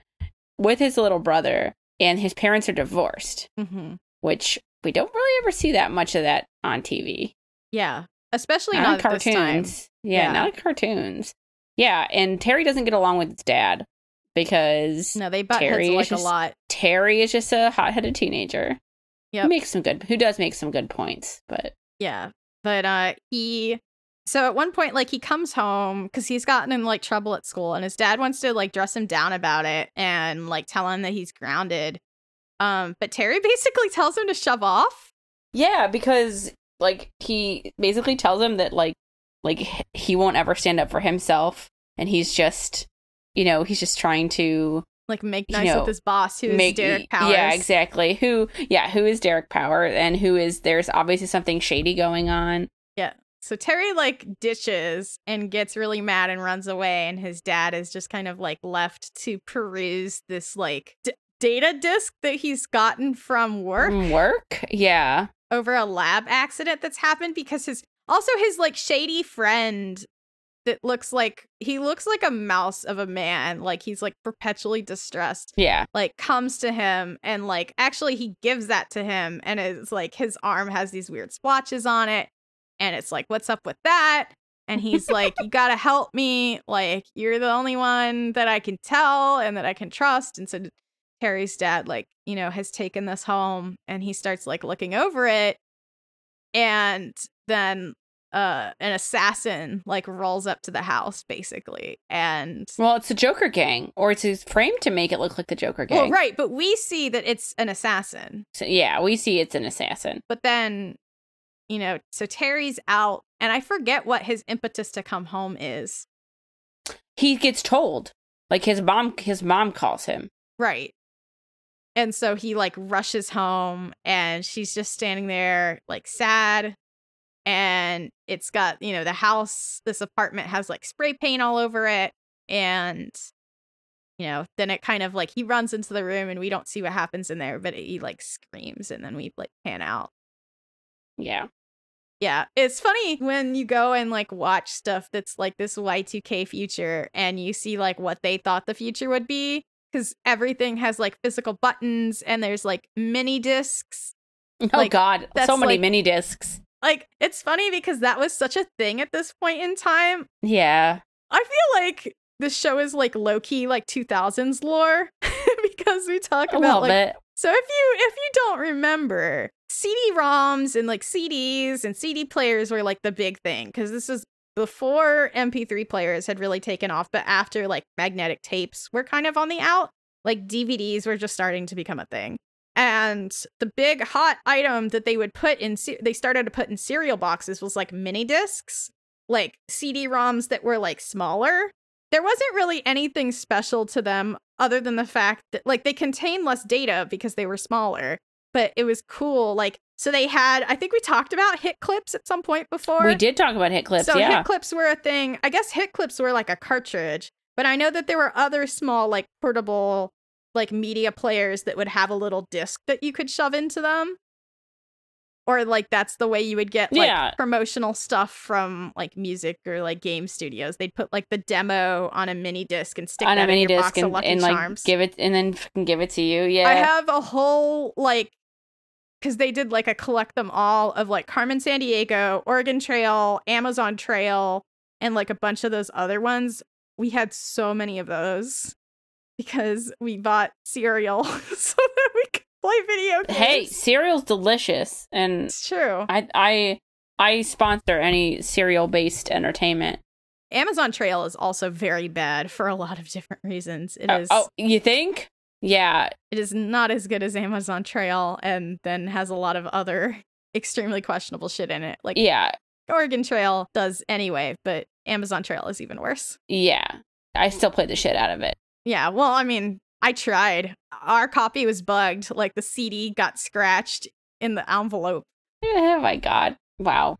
with his little brother, and his parents are divorced, hmm which we don't really ever see that much of that on TV. Yeah, especially Not not, in this time. cartoons. Yeah, Yeah. not in cartoons. Yeah, and Terry doesn't get along with his dad because No, they butt Terry heads is like just- a lot. Terry is just a hot-headed teenager. Yep. Who makes some good who does make some good points, but Yeah, but uh, he. So at one point, like he comes home because he's gotten in like trouble at school, and his dad wants to like dress him down about it and like tell him that he's grounded. Um, but Terry (laughs) basically tells him to shove off. Yeah, because like he basically tells him that like like he won't ever stand up for himself and he's just you know, he's just trying to Like make You nice know, with his boss, who is make Derek Powers. Yeah, exactly. Who yeah, who is Derek Power and who is there's obviously something shady going on. So Terry like ditches and gets really mad and runs away, and his dad is just kind of like left to peruse this like d- data disk that he's gotten from work From work? Yeah. over a lab accident that's happened because his also his like shady friend that looks like he looks like a mouse of a man, like he's like perpetually distressed Yeah. like comes to him and like actually he gives that to him and it's like his arm has these weird splotches on it and it's like what's up with that and he's like you got to help me like you're the only one that I can tell and that I can trust and so Terry's dad like you know has taken this home and he starts like looking over it and then uh an assassin like rolls up to the house basically and Well, it's the Joker gang or it's his framed to make it look like the Joker gang. well right but we see that it's an assassin So, yeah, we see it's an assassin. But then, you know, so Terry's out, and I forget what his impetus to come home is. He gets told. Like his mom his mom calls him. Right. And so he like rushes home, and she's just standing there, like sad. And it's got, you know, the house, this apartment has like spray paint all over it. And, you know, then it kind of like he runs into the room and we don't see what happens in there, but he like screams and then we like pan out. Yeah. Yeah, it's funny when you go and like watch stuff that's like this Y2K future and you see like what they thought the future would be because everything has like physical buttons and there's like mini discs. (laughs) Oh Like, god, so many like- mini discs. Like, it's funny because that was such a thing at this point in time. Yeah. I feel like this show is like low key like 2000s lore (laughs) because we talk A about like bit. So if you if you don't remember, CD-ROMs and like CDs and CD players were like the big thing because this was before MP3 players had really taken off, but after like magnetic tapes were kind of on the out, like DVDs were just starting to become a thing. And the big hot item that they would put in, they started to put in cereal boxes was like mini discs, like CD-ROMs that were like smaller. There wasn't really anything special to them other than the fact that like they contain less data because they were smaller, but it was cool. Like, so they had, I think we talked about HitClips at some point before. We did talk about HitClips, So yeah. HitClips were a thing. I guess HitClips were like a cartridge, but I know that there were other small, like portable, like media players that would have a little disc that you could shove into them. Or like that's the way you would get like Yeah. promotional stuff from like music or like game studios. They'd put like the demo on a mini disc and stick on that a mini in your disc box of and, Lucky and like Charms. give it and then fucking give it to you. Yeah. I have a whole like because they did like a collect them all of like Carmen Sandiego, Oregon Trail, Amazon Trail, and like a bunch of those other ones. We had so many of those because we bought cereal (laughs) so that we could play video games. hey, cereal's delicious and it's true. I I I sponsor any cereal based entertainment. Amazon Trail is also very bad for a lot of different reasons. It Uh, is oh, you think? Yeah. it is not as good as Amazon Trail and then has a lot of other (laughs) extremely questionable shit in it. Like Yeah. Oregon Trail does anyway, but Amazon Trail is even worse. Yeah. I still play the shit out of it. Yeah, well, I mean, I tried. Our copy was bugged. Like the CD got scratched in the envelope. Oh my god. Wow.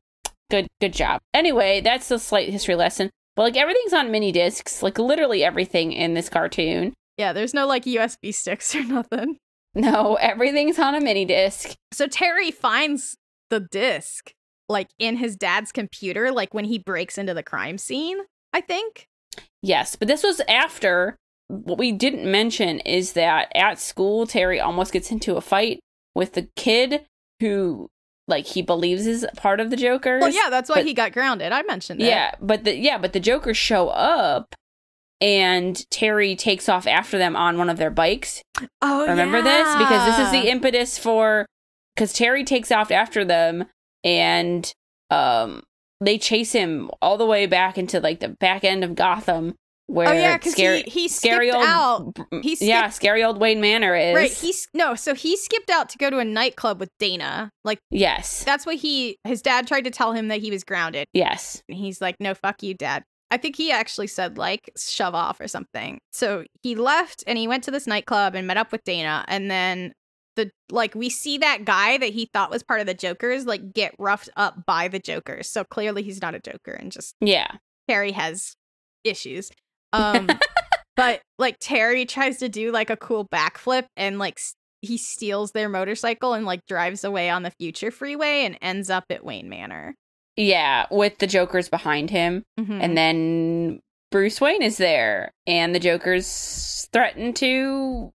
Good good job. Anyway, that's a slight history lesson. But like everything's on mini discs, like literally everything in this cartoon. Yeah, there's no like USB sticks (laughs) or nothing. No, everything's on a mini disc. So Terry finds the disc like in his dad's computer, like when he breaks into the crime scene, I think. Yes, but this was after what we didn't mention is that at school Terry almost gets into a fight with the kid who like he believes is part of the Joker. Well, yeah, that's why but- he got grounded. I mentioned it. Yeah, but the yeah, but the Jokers show up and Terry takes off after them on one of their bikes. Oh, Remember this? Because this is the impetus for because Terry takes off after them and um they chase him all the way back into like the back end of Gotham where Oh yeah, because scary he, he scary skipped old out. He He yeah, scary old Wayne Manor is Right. He's no, so he skipped out to go to a nightclub with Dana. Like yes, that's what he his dad tried to tell him that he was grounded. yes, And he's like, No, fuck you, dad. I think he actually said like shove off or something. So he left and he went to this nightclub and met up with Dana and then the like we see that guy that he thought was part of the Jokers like get roughed up by the Jokers. So clearly he's not a Joker and just yeah, Terry has issues. Um (laughs) but like Terry tries to do like a cool backflip and like s- he steals their motorcycle and like drives away on the future freeway and ends up at Wayne Manor. yeah, with the Jokers behind him, Mhm. and then Bruce Wayne is there, and the Jokers threaten to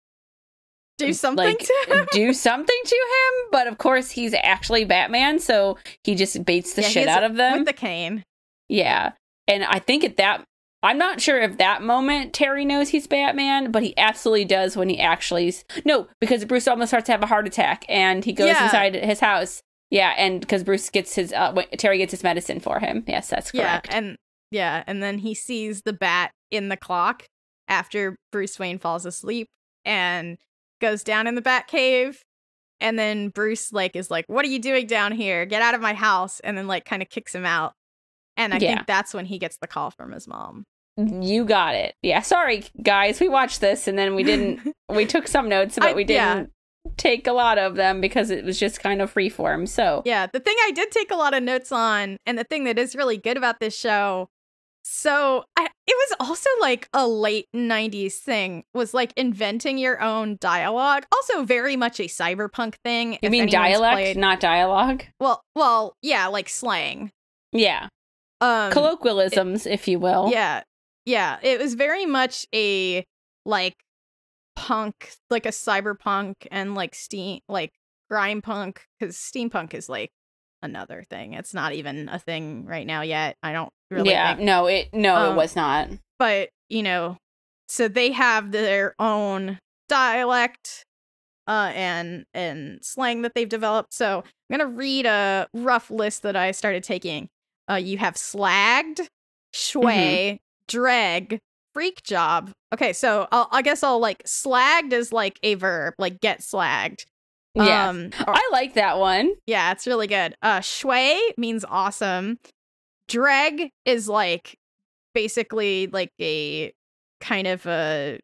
do something like to him. do (laughs) something to him, but of course he's actually Batman, so he just baits the Yeah, shit out of them. with the cane. yeah. And I think at that I'm not sure if that moment Terry knows he's Batman, but he absolutely does when he actually No, because Bruce almost starts to have a heart attack and he goes Yeah. inside his house. Yeah, and because Bruce gets his uh, Terry gets his medicine for him. Yes, that's correct. Yeah, and yeah, and then he sees the bat in the clock after Bruce Wayne falls asleep and goes down in the bat cave. And then Bruce like is like, "What are you doing down here? Get out of my house!" And then like kind of kicks him out. And I Yeah. think that's when he gets the call from his mom. Mm-hmm. You got it. Yeah, sorry guys, we watched this and then we didn't (laughs) we took some notes, but I- we didn't take a lot of them because it was just kind of freeform. So Yeah, the thing I did take a lot of notes on, and the thing that is really good about this show, so I, it was also like a late '90s thing, was like inventing your own dialogue. Also, very much a cyberpunk thing. you mean dialect, played- not dialogue? well, well, yeah, like slang. Yeah, Um, colloquialisms, if you will. Yeah, yeah. It was very much a like punk, like a cyberpunk and like steam, like grime punk, because steampunk is like another thing. It's not even a thing right now yet. I don't really. yeah. think. No, it no, Um, it was not. But you know, so they have their own dialect uh, and and slang that they've developed. So I'm gonna read a rough list that I started taking. Uh, you have slagged, shway, dreg, freak job. Okay, so I'll, I guess I'll like slagged is like a verb, like get slagged. Yeah. Um, or- I like that one. yeah, it's really good. Uh, shway means awesome. Dreg is like basically like a kind of a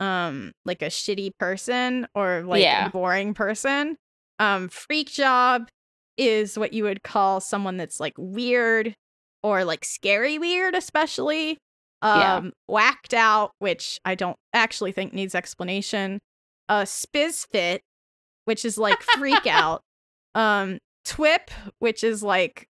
um like a shitty person or like Yeah. a boring person. Um, freak job is what you would call someone that's like weird or like scary weird, especially. Um, Yeah. whacked out, which I don't actually think needs explanation. A Uh, spizfit, which is like freak out. (laughs) Um, twip, which is like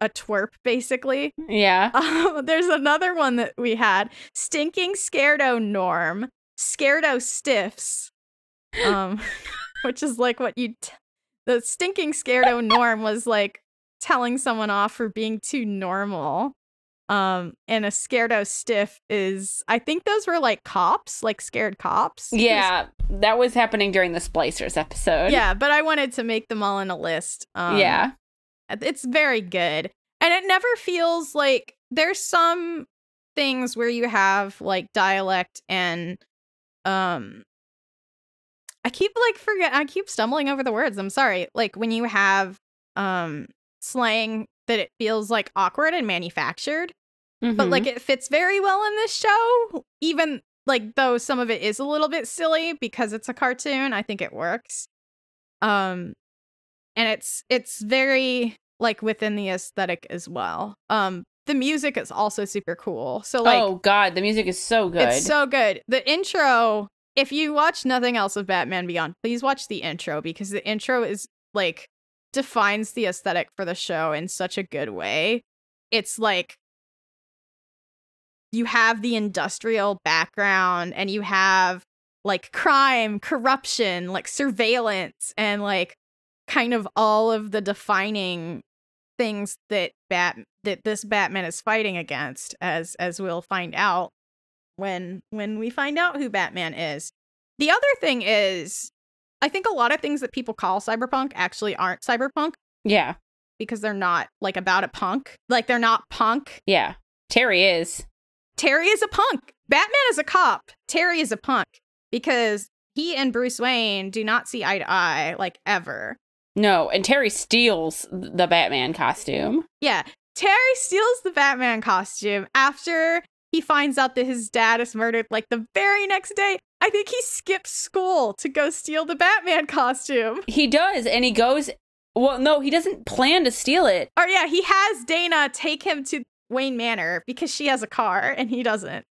a twerp, basically. Yeah. Um, (laughs) there's another one that we had: stinking scarado norm, scarado stiffs. Um, (laughs) which is like what you. T- the stinking scarado norm was like telling someone off for being too normal. Um, and a scarado stiff is, I think those were like cops, like scared cops Yeah. That was happening during the Splicers episode. yeah, but I wanted to make them all in a list. Um, yeah. it's very good. And it never feels like there's some things where you have like dialect and um I keep like forget I keep stumbling over the words. I'm sorry. Like when you have um slang that it feels like awkward and manufactured, but Mhm. like it fits very well in this show even like though some of it is a little bit silly because it's a cartoon i think it works um and it's it's very like within the aesthetic as well um the music is also super cool so like oh god, the music is so good. it's so good the intro if you watch nothing else of batman beyond please watch the intro because the intro is like defines the aesthetic for the show in such a good way. It's like you have the industrial background and you have like crime, corruption, like surveillance, and like kind of all of the defining things that bat that this Batman is fighting against, as as we'll find out when when we find out who Batman is. The other thing is, I think a lot of things that people call cyberpunk actually aren't cyberpunk yeah. because they're not like about a punk. Like they're not punk. Yeah. Terry is. Terry is a punk. Batman is a cop. Terry is a punk because he and Bruce Wayne do not see eye to eye like ever. No, and Terry steals the Batman costume. Yeah, Terry steals the Batman costume after he finds out that his dad is murdered like the very next day. I think he skips school to go steal the Batman costume. He does, and he goes. Well, no, he doesn't plan to steal it. Or yeah, he has Dana take him to Wayne Manor because she has a car and he doesn't.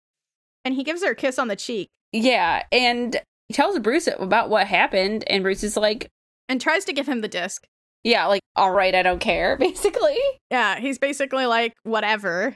And he gives her a kiss on the cheek Yeah, and he tells Bruce about what happened, and Bruce is like, and tries to give him the disc. "Yeah, like, all right, I don't care." (laughs) Basically, Yeah, he's basically like, whatever.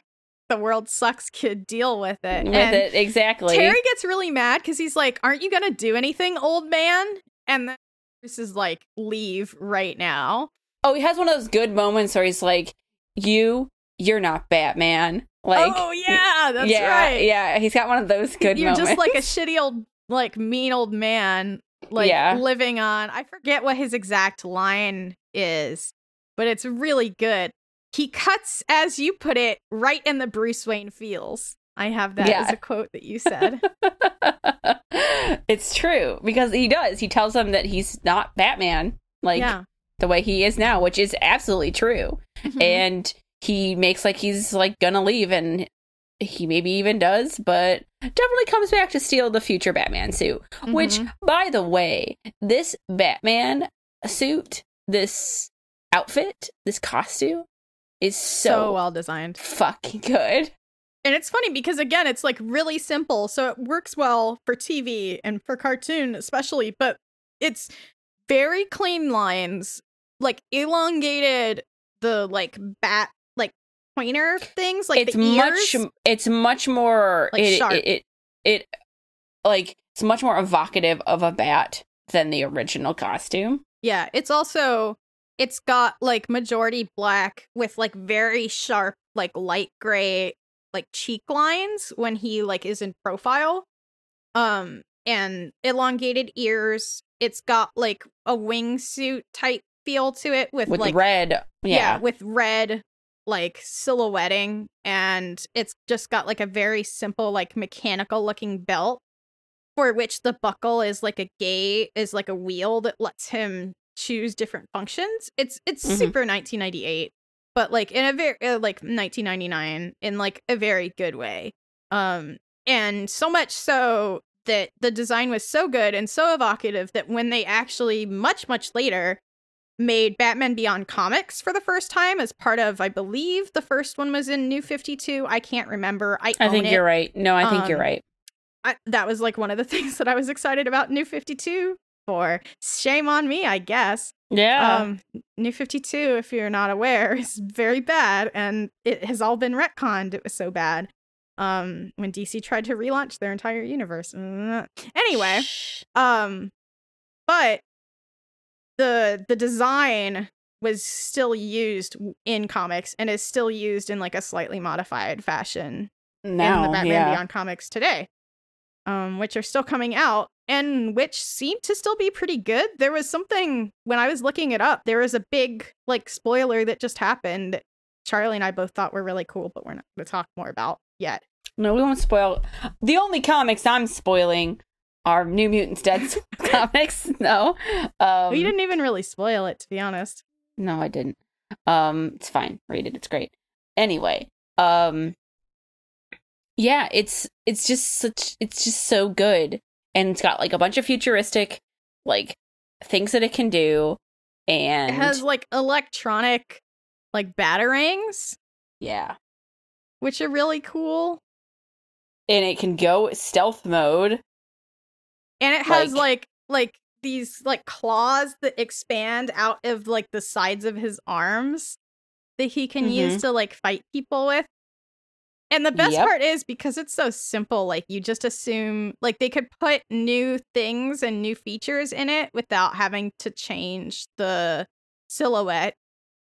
The world sucks, kid. Deal with it. with and it exactly. Terry gets really mad because he's like, Aren't you gonna do anything, old man? And then Bruce is like, Leave right now. oh, he has one of those good moments where he's like, "You, you're not Batman." Like, oh, yeah, that's yeah, right. yeah. He's got one of those good moments. You're moments. just like a shitty old, like, mean old man, like, Yeah. living on. I forget what his exact line is, but it's really good. He cuts, as you put it, right in the Bruce Wayne feels. I have that Yeah. as a quote that you said. (laughs) it's true because he does. He tells them that he's not Batman, like yeah. the way he is now, which is absolutely true. Mhm. And he makes like he's like gonna leave, and he maybe even does, but definitely comes back to steal the future Batman suit. Which, Mhm. by the way, this Batman suit, this outfit, this costume is so so, well designed. fucking good. And it's funny because again, it's like really simple, so it works well for TV and for cartoon especially, but it's very clean lines, like elongated the like bat like pointer things, like it's the ears. much it's much more Like, it, sharp. it, it it like it's much more evocative of a bat than the original costume. yeah, it's also it's got like majority black with like very sharp like light gray like cheek lines when he like is in profile. Um and elongated ears. It's got like a wingsuit type feel to it with, with like red. Yeah. with red like silhouetting and it's just got like a very simple like mechanical looking belt for which the buckle is like a gate is like a wheel that lets him choose different functions. It's it's Mhm. super 1998, but like in a very uh, like 1999 in like a very good way. Um and so much so that the design was so good and so evocative that when they actually much much later made Batman Beyond comics for the first time as part of I believe the first one was in New 52. I can't remember. I I think it. you're right. No, I think you're Um, right. I, that was like one of the (laughs) things that I was excited about New 52 for. Shame on me, I guess. Yeah. Um, New 52, if you're not aware, (laughs) is very bad and it has all been retconned. It was so bad. Um, when DC tried to relaunch their entire universe. Mm. Anyway, um, but the the design was still used in comics and is still used in like a slightly modified fashion now, in the Batman yeah. Beyond comics today, um, which are still coming out and which seem to still be pretty good. There was something when I was looking it up, there was a big like spoiler that just happened. Charlie and I both thought were really cool, but we're not going to talk more about yet. No, we won't spoil. The only comics I'm spoiling are New Mutants Dead (laughs) comics. (laughs) No, um, we didn't even really spoil it, to be honest. No, I didn't. Um, it's fine. Read it. It's great. Anyway, um, yeah, it's it's just such it's just so good, and it's got like a bunch of futuristic like things that it can do, and It has like electronic like batarangs, yeah, which are really cool. and it can go stealth mode. and it has Like- like like these like claws that expand out of like the sides of his arms that he can use mm-hmm. to like fight people with and the best Yep. part is because it's so simple like you just assume like they could put new things and new features in it without having to change the silhouette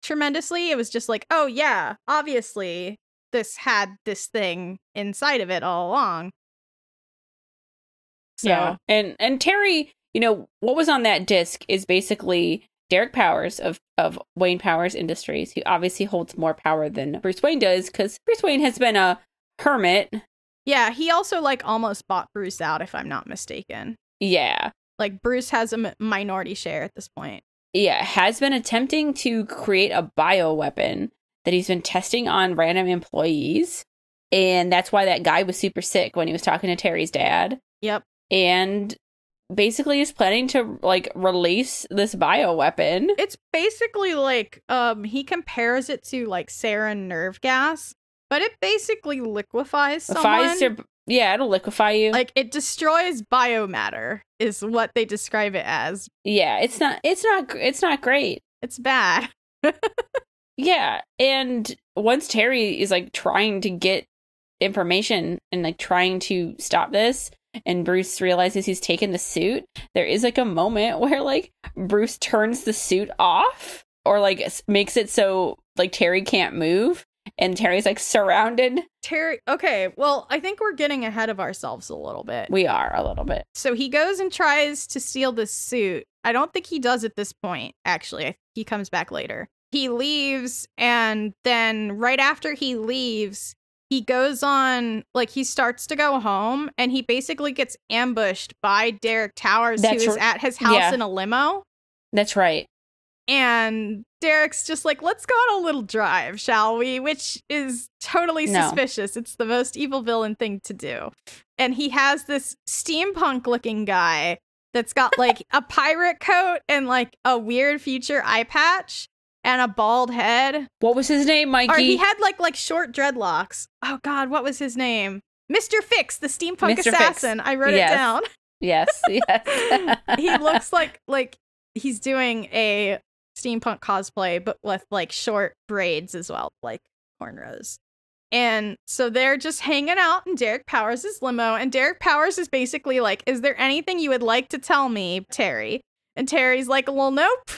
tremendously it was just like oh yeah obviously this had this thing inside of it all along so Yeah, and and Terry, you know what was on that disc is basically Derek Powers of of Wayne Powers Industries, who obviously holds more power than Bruce Wayne does because Bruce Wayne has been a hermit. Yeah, he also like almost bought Bruce out, if I'm not mistaken. Yeah, Like Bruce has a m- minority share at this point. yeah, has been attempting to create a bioweapon that he's been testing on random employees, and that's why that guy was super sick when he was talking to Terry's dad, Yep. and basically is planning to like release this bioweapon. It's basically like um he compares it to like sarin nerve gas, but it basically liquefies someone. Yeah, it'll liquefy you. Like it destroys biomatter is what they describe it as. yeah, it's not, it's not, it's not great. It's bad. (laughs) Yeah, and once Terry is like trying to get information and like trying to stop this, and Bruce realizes he's taken the suit, there is like a moment (laughs) where like Bruce turns the suit off or like makes it so like Terry can't move, and Terry's like surrounded. Terry okay, well, I think we're getting ahead of ourselves a little bit. We are a little bit. So he goes and tries to steal this suit. I don't think he does at this point, actually. I- He comes back later. He leaves, and then right after he leaves, he goes on, like, he starts to go home, and he basically gets ambushed by Derek Powers, That's who is r- at his house yeah. in a limo. That's right. And Derek's just like, let's go on a little drive, shall we? Which is totally No. suspicious. It's the most evil villain thing to do. And he has this steampunk looking guy that's got like a pirate coat and like a weird future eye patch and a bald head. What was his name, Mikey? Or he had like like short dreadlocks. Oh god, what was his name? Mr. Fixx, the steampunk Mr. Fixx. assassin. I wrote Yes. it down yes, (laughs) yes. he looks like like he's doing a steampunk cosplay but with like short braids as well like cornrows and so they're just hanging out in derek powers' limo and derek powers is basically like is there anything you would like to tell me terry and terry's like well nope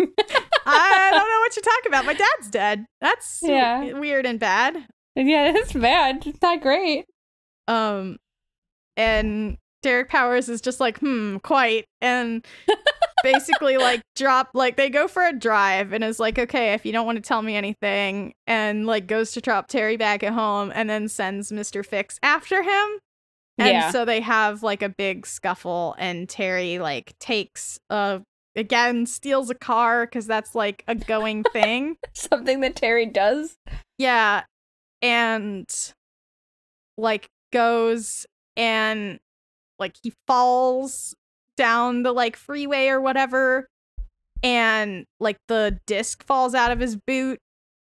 i don't know what you're talking about my dad's dead that's Yeah. weird and bad yeah, (laughs) it's bad. It's not great. um and Derek Powers is just like, hmm, quite. And basically, like, (laughs) drop, like, they go for a drive and is like, okay, if you don't want to tell me anything, and like goes to drop Terry back at home and then sends Mr. Fixx after him. And Yeah. so they have like a big scuffle, and Terry like takes a again steals a car because that's like a going (laughs) thing. Something that Terry does. Yeah. And like goes and like he falls down the like freeway or whatever and like the disc falls out of his boot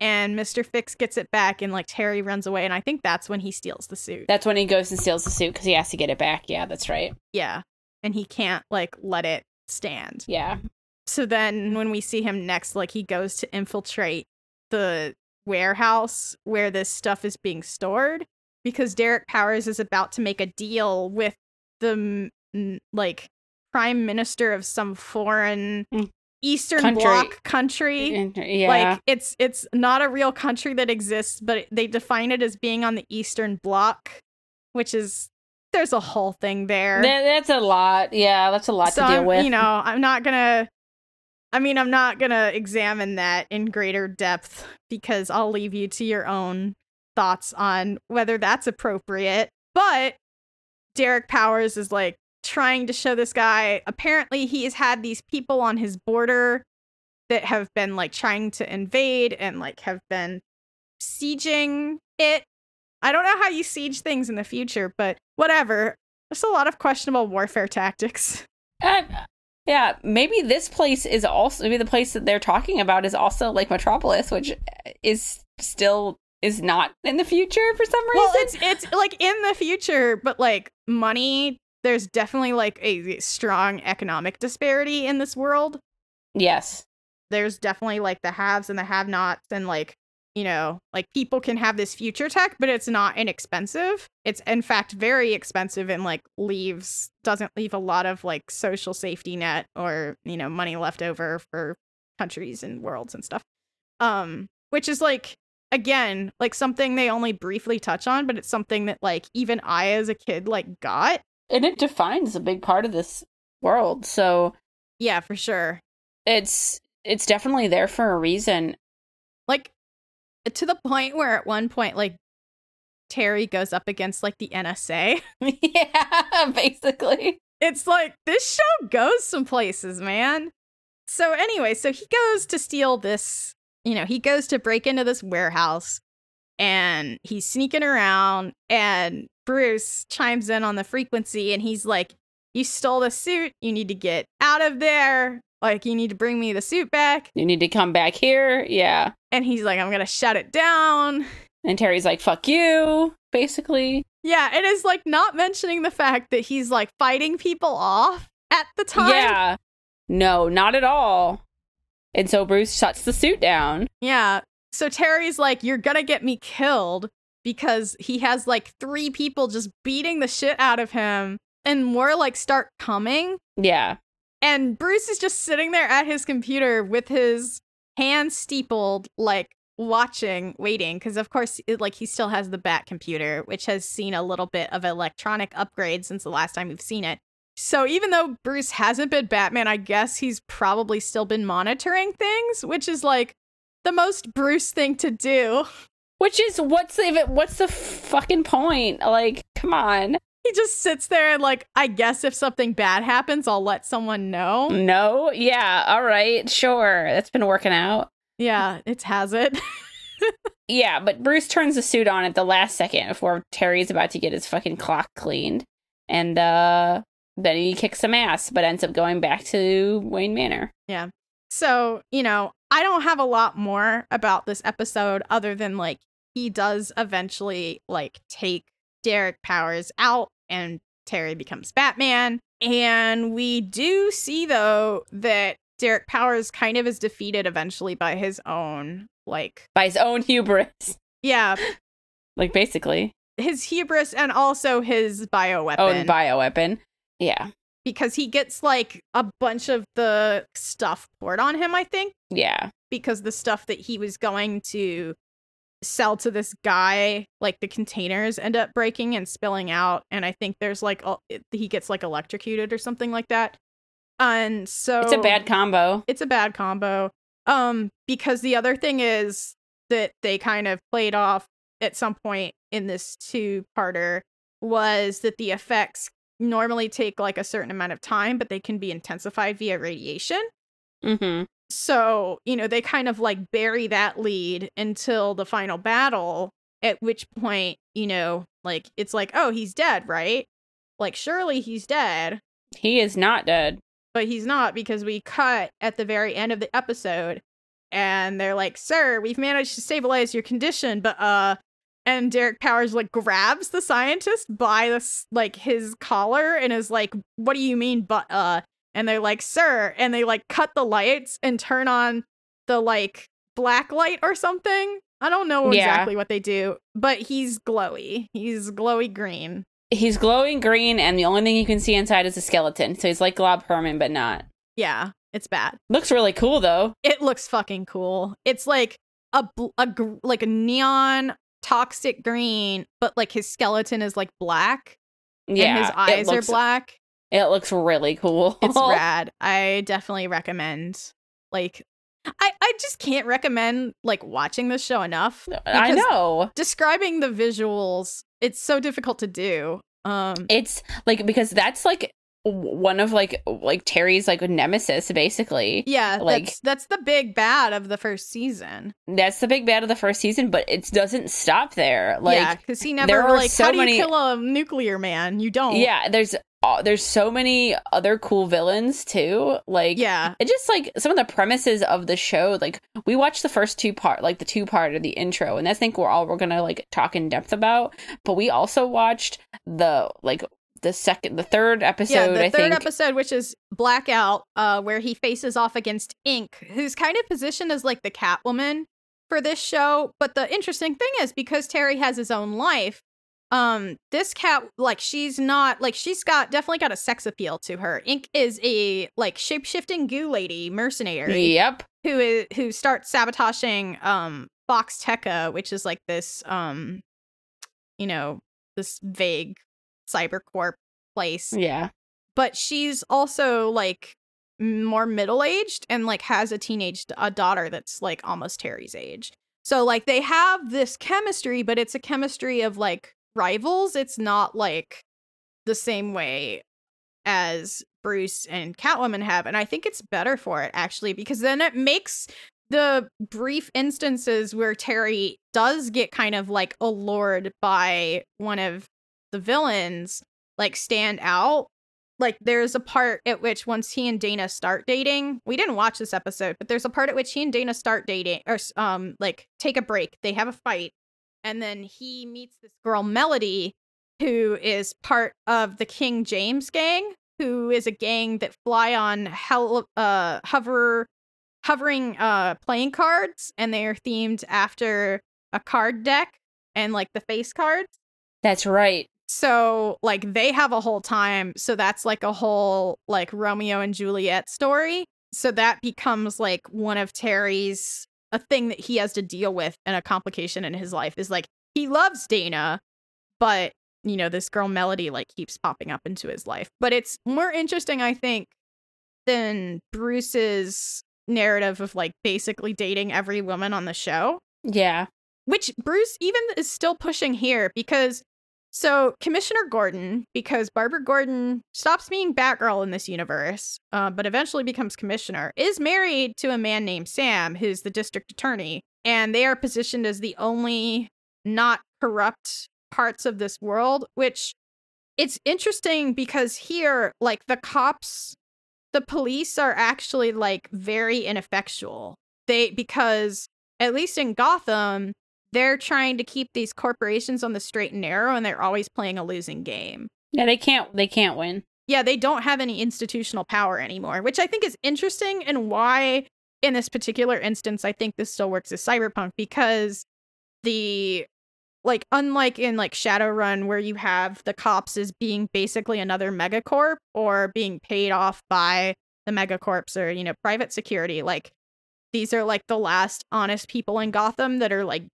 and Mr. Fixx gets it back and like Terry runs away and I think that's when he steals the suit. That's when he goes and steals the suit because he has to get it back. Yeah, that's right. yeah. And he can't like let it stand. Yeah. So then when we see him next, like he goes to infiltrate the warehouse where this stuff is being stored because Derek Powers is about to make a deal with the like prime minister of some foreign Mm. Eastern Country. Bloc country. Yeah. Like it's it's not a real country that exists, but they define it as being on the Eastern Bloc, which is there's a whole thing there That- that's a lot. Yeah, that's a lot so to deal I'm- with. You know, I'm not gonna. I mean, I'm not gonna examine that in greater depth because I'll leave you to your own thoughts on whether that's appropriate. But Derek Powers is like trying to show this guy. Apparently, he has had these people on his border that have been like trying to invade and like have been sieging it. I don't know how you siege things in the future, but whatever. There's a lot of questionable warfare tactics. Uh, yeah, maybe this place is also maybe the place that they're talking about is also like Metropolis, which is still is not in the future for some reason. Well, it's it's like in the future, but like money, there's definitely like a strong economic disparity in this world. yes. There's definitely like the haves and the have-nots and like, you know, like people can have this future tech, but it's not inexpensive. It's in fact very expensive and like leaves doesn't leave a lot of like social safety net or, you know, money left over for countries and worlds and stuff. Um, which is like again, like something they only briefly touch on, but it's something that like even I as a kid like got. And it defines a big part of this world. So Yeah, for sure. it's it's definitely there for a reason. Like to the point where at one point like Terry goes up against like the NSA. (laughs) yeah, basically. It's like this show goes some places, man. So anyway, so he goes to steal this, you know, he goes to break into this warehouse and he's sneaking around and Bruce chimes in on the frequency and he's like, "You stole the suit. You need to get out of there. Like you need to bring me the suit back." You need to come back here. Yeah. And he's like, "I'm to shut it down." And Terry's like, fuck you, basically. Yeah, it is like not mentioning the fact that he's like fighting people off at the time. Yeah. No, not at all. And so Bruce shuts the suit down. Yeah. So Terry's like, You're gonna get me killed because he has like three people just beating the shit out of him and more like start coming. Yeah. And Bruce is just sitting there at his computer with his hands steepled, like watching, waiting, because of course, it, like he still has the Bat computer, which has seen a little bit of electronic upgrade since the last time we've seen it. So even though Bruce hasn't been Batman, I guess he's probably still been monitoring things, which is like the most Bruce thing to do. Which is what's the what's the fucking point? Like, come on. He just sits there and like, I guess if something bad happens, I'll let someone know. No? Yeah, all right, sure. That's been working out. Yeah, it has it. (laughs) Yeah, but Bruce turns the suit on at the last second before Terry's about to get his fucking clock cleaned. And uh then he kicks some ass, but ends up going back to Wayne Manor. Yeah so, you know, I don't have a lot more about this episode other than like he does eventually like take Derek Powers out and Terry becomes Batman. And we do see though that Derek Powers kind of is defeated eventually by his own like By his own hubris. yeah, (laughs) Like basically. his hubris and also his bioweapon. Oh, and bioweapon. Yeah. because he gets like a bunch of the stuff poured on him, I think. Yeah. because the stuff that he was going to sell to this guy, like the containers end up breaking and spilling out, and I think there's like a, he gets like electrocuted or something like that. And so It's a bad combo. it's a bad combo. Um, because the other thing is that they kind of played off at some point in this two parter was that the effects normally take like a certain amount of time, but they can be intensified via radiation. Mm-hmm. So, you know, they kind of like bury that lead until the final battle, at which point, you know, like it's like, oh, he's dead, right? Like, surely he's dead, He is not dead. but he's not because we cut at the very end of the episode and they're like, sir, we've managed to stabilize your condition, but, uh, and Derek Powers like grabs the scientist by this like his collar and is like, "What do you mean, but uh?" And they're like, "Sir," and they like cut the lights and turn on the like black light or something. I don't know Yeah. exactly what they do, but he's glowy. He's glowy green. He's glowing green, and the only thing you can see inside is a skeleton. So he's like Glob Herman, but not. Yeah, it's bad. Looks really cool though. It looks fucking cool. It's like a, bl- a gr- like a neon toxic green, but like his skeleton is like black Yeah, and his eyes looks- are black. It looks really cool. It's (laughs) rad. I definitely recommend like I I just can't recommend like watching this show enough. I know. Describing the visuals, it's so difficult to do. Um It's like because that's like one of like like Terry's like nemesis basically. yeah, like- that's that's the big bad of the first season. That's the big bad of the first season, but it doesn't stop there. Like yeah, because he never there like so how do many- you kill a nuclear man? You don't. yeah, there's uh, there's so many other cool villains too. Like Yeah. it just like some of the premises of the show like we watched the first two part like the two part of the intro and that's I think we're all we're gonna like talk in depth about but we also watched the like the second the third episode yeah, the i third think episode, which is Blackout, uh, where he faces off against Inque, who's kind of positioned as like the Catwoman for this show. But the interesting thing is because Terry has his own life, um, this cat like she's not like she's got definitely got a sex appeal to her. Inque is a like shape shifting goo lady mercenary yep who is who starts sabotaging um Foxteca, which is like this um you know, this vague cybercorp place. yeah But she's also like more middle-aged and like has a teenage a daughter that's like almost Terry's age. So like they have this chemistry, but it's a chemistry of like rivals. It's not like the same way as Bruce and Catwoman have. And I think it's better for it actually, because then it makes the brief instances where Terry does get kind of like allured by one of the villains like stand out. Like there's a part at which once he and Dana start dating, we didn't watch this episode, but there's a part at which he and Dana start dating or um like take a break. They have a fight and then he meets this girl Melody who is part of the King James gang, who is a gang that fly on hel- uh hover hovering uh playing cards and they are themed after a card deck and like the face cards. that's right So like they have a whole time. So that's like a whole like Romeo and Juliet story. So that becomes like one of Terry's a thing that he has to deal with and a complication in his life is like he loves Dana, but you know, this girl Melody like keeps popping up into his life. But it's more interesting, I think, than Bruce's narrative of like basically dating every woman on the show yeah which Bruce even is still pushing here because so Commissioner Gordon, because Barbara Gordon stops being Batgirl in this universe, uh, but eventually becomes commissioner, is married to a man named Sam, who's the district attorney, and they are positioned as the only not corrupt parts of this world. Which it's interesting because here, like the cops, the police are actually like very ineffectual. They because at least in Gotham, they're trying to keep these corporations on the straight and narrow and they're always playing a losing game. yeah they can't they can't win Yeah, they don't have any institutional power anymore, which I think is interesting and why in this particular instance I think this still works as cyberpunk because the like unlike in like Shadowrun where you have the cops as being basically another megacorp or being paid off by the megacorps or you know private security like these are like the last honest people in Gotham that are like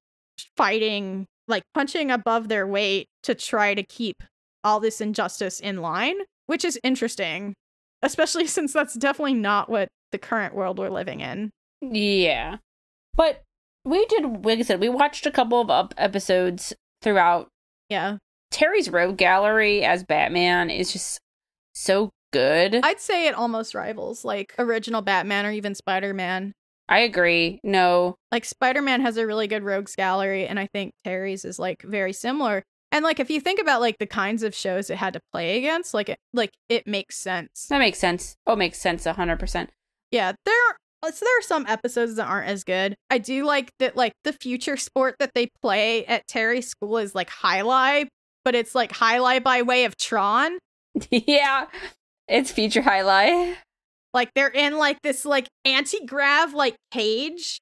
fighting, like punching above their weight to try to keep all this injustice in line, which is interesting, especially (laughs) since that's definitely not what the current world we're living in. Yeah. But we did, like I said, we watched a couple of up episodes throughout. Yeah. Terry's Rogue Gallery as Batman is just so good. I'd say it almost rivals like original Batman or even Spider Man. I agree. No. Like Spider Man has a really good rogues gallery, and I think Terry's is like very similar. And like if you think about like the kinds of shows it had to play against, like it like it makes sense. That makes sense. Oh, makes sense hundred percent. Yeah, there are uh, so there are some episodes that aren't as good. I do like that like the future sport that they play at Terry School is like jai alai, but it's like jai alai by way of Tron. (laughs) yeah. It's future jai alai. Like they're in like this like anti-grav like cage.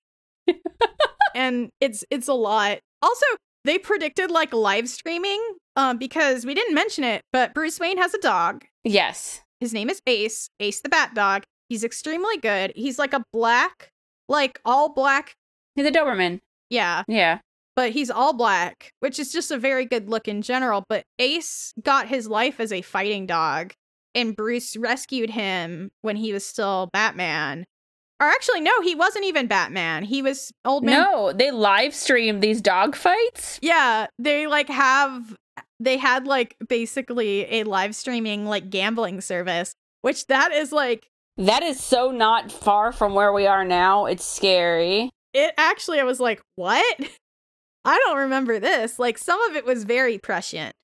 and it's it's a lot. Also, they predicted like live streaming um because we didn't mention it, but Bruce Wayne has a dog. Yes. His name is Ace, Ace the Bat Dog. He's extremely good. He's like a black, like all black. He's a Doberman. Yeah. Yeah. But he's all black, which is just a very good look in general. But Ace got his life as a fighting dog, and Bruce rescued him when he was still Batman. Or actually, no, he wasn't even Batman. He was old man. No, they live stream these dog fights. Yeah, they like have they had like basically a live streaming like gambling service, which that is like that is so not far from where we are now. It's scary. It actually I was like, "What?" (laughs) I don't remember this. Like some of it was very prescient.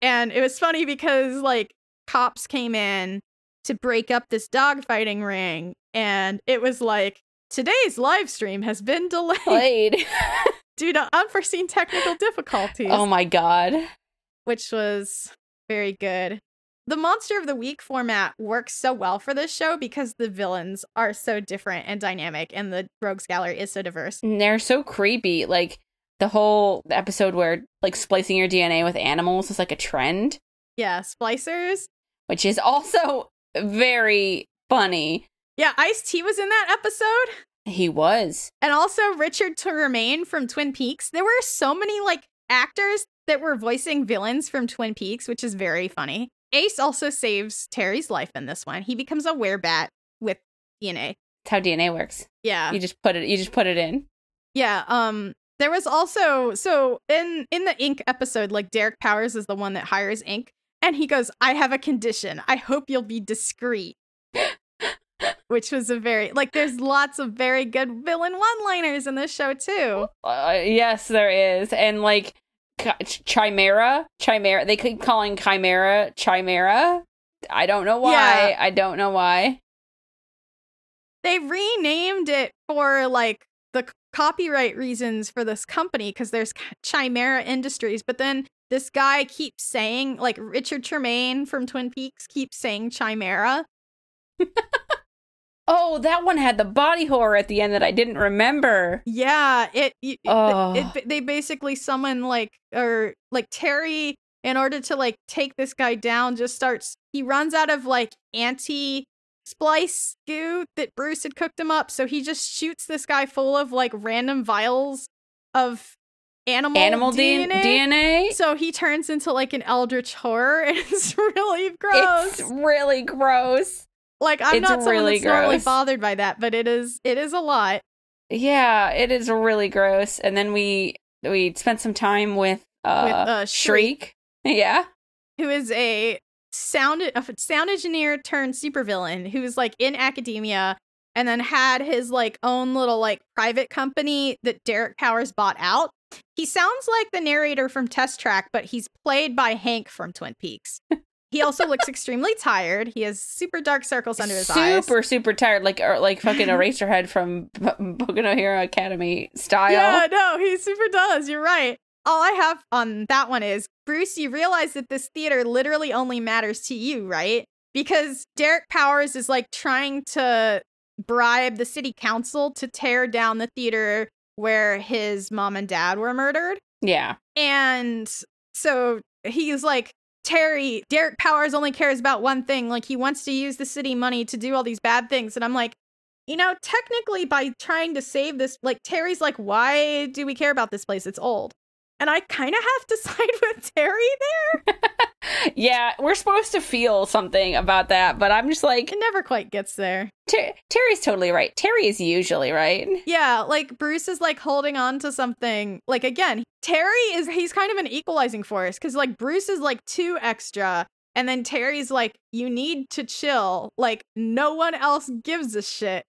And it was funny because like cops came in to break up this dogfighting ring and it was like today's live stream has been (laughs) delayed due to unforeseen technical difficulties. Oh my god. Which was very good. The monster of the week format works so well for this show because the villains are so different and dynamic and the rogues gallery is so diverse. And they're so creepy. Like the whole episode where like splicing your DNA with animals is like a trend. Yeah, splicers. Which is also very funny. Yeah, Ice T was in that episode. He was. And also Richard Tremayne from Twin Peaks. There were so many like actors that were voicing villains from Twin Peaks, which is very funny. Ace also saves Terry's life in this one. He becomes a werebat with DNA. That's how DNA works. Yeah. You just put it you just put it in. Yeah, um there was also so in in the Inque episode, like Derek Powers is the one that hires Inque, and he goes, "I have a condition. I hope you'll be discreet." (laughs) Which was a very like. There's lots of very good villain one-liners in this show too. Uh, yes, there is, and like Ch- Chimera, Chimera. They keep calling Chimera Chimera. I don't know why. Yeah. I don't know why. They renamed it for like the copyright reasons for this company because there's Chimera Industries, but then this guy keeps saying, like Richard Tremayne from Twin Peaks keeps saying Chimera. oh, that one had the body horror at the end that I didn't remember. Yeah, it, it, oh. it, it they basically summon like or like Terry in order to like take this guy down just starts he runs out of like anti splice goo that Bruce had cooked him up. So he just shoots this guy full of like random vials of animal animal DNA. DNA. So he turns into like an eldritch horror. And (laughs) it's really gross. It's really gross. Like I'm it's not someone really that's gross. normally bothered by that, but it is it is a lot. Yeah, it is really gross. And then we we spent some time with uh, with, uh Shriek. Shriek. (laughs) Yeah. Who is a sound a sound engineer turned supervillain who's like in academia and then had his like own little like private company that Derek Powers bought out. He sounds like the narrator from Test Track, but he's played by Hank from Twin Peaks. He also looks (laughs) extremely tired. He has super dark circles under his super, eyes. Super, super tired, like or, like fucking Eraserhead from Boku no Hero Academy style. Yeah, no, he super does. You're right all I have on that one is Bruce, you realize that this theater literally only matters to you, right? Because Derek Powers is like trying to bribe the city council to tear down the theater where his mom and dad were murdered. Yeah. And so he's like, Terry, Derek Powers only cares about one thing. Like, he wants to use the city money to do all these bad things. And I'm like, you know, technically by trying to save this, like Terry's like, why do we care about this place? It's old. And I kind of have to (laughs) side with Terry there. (laughs) yeah, we're supposed to feel something about that, but I'm just like, it never quite gets there. Ter- Terry's totally right. Terry is usually right. Yeah, like Bruce is like holding on to something. Like again, Terry is he's kind of an equalizing force because like Bruce is like too extra. And then Terry's like, you need to chill. Like, no one else gives a shit.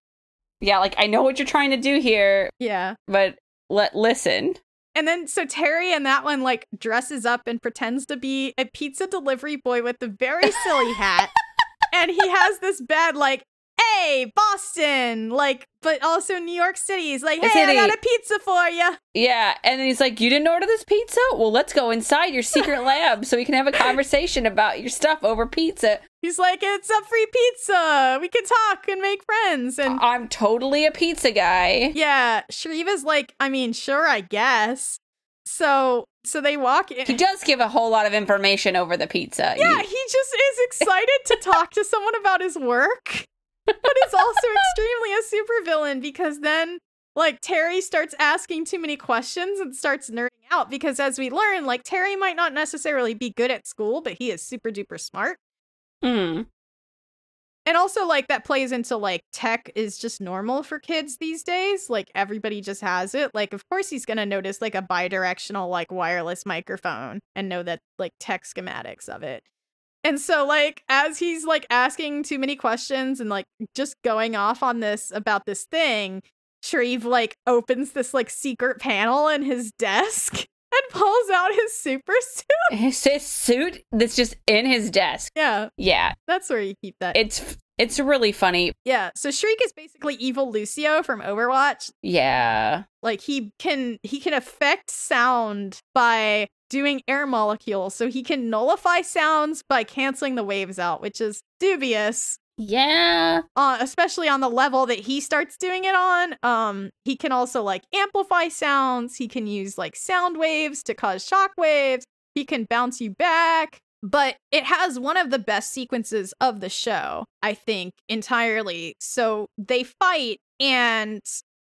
Yeah, like I know what you're trying to do here. Yeah. But let listen. And then so Terry and that one like dresses up and pretends to be a pizza delivery boy with a very silly hat. (laughs) and he has this bad like, hey, Boston, like, but also New York City. He's like, hey, I got a pizza for you. Yeah, and then he's like, you didn't order this pizza? Well, let's go inside your secret (laughs) lab so we can have a conversation about your stuff over pizza. He's like, it's a free pizza. We can talk and make friends. And I'm totally a pizza guy. Yeah, Shriva's like, I mean, sure, I guess. So so they walk in. He does give a whole lot of information over the pizza. Yeah, he just is excited to talk to someone about his work. But it's also extremely a supervillain because then like Terry starts asking too many questions and starts nerding out because as we learn, like Terry might not necessarily be good at school, but he is super duper smart. Hmm. And also, like, that plays into like tech is just normal for kids these days. Like, everybody just has it. Like, of course, he's gonna notice like a bi directional, like, wireless microphone and know that, like, tech schematics of it. And so, like, as he's like asking too many questions and like just going off on this about this thing, Shreeve like opens this like secret panel in his desk (laughs) and pulls out his super suit. His, his suit that's just in his desk. Yeah. Yeah. That's where you keep that. It's it's really funny. Yeah. So Shriek is basically evil Lucio from Overwatch. Yeah. Like he can he can affect sound by doing air molecules. So he can nullify sounds by canceling the waves out, which is dubious. Yeah. Uh, especially on the level that he starts doing it on. Um, he can also like amplify sounds. He can use like sound waves to cause shock waves. He can bounce you back. But it has one of the best sequences of the show, I think, entirely. So they fight, and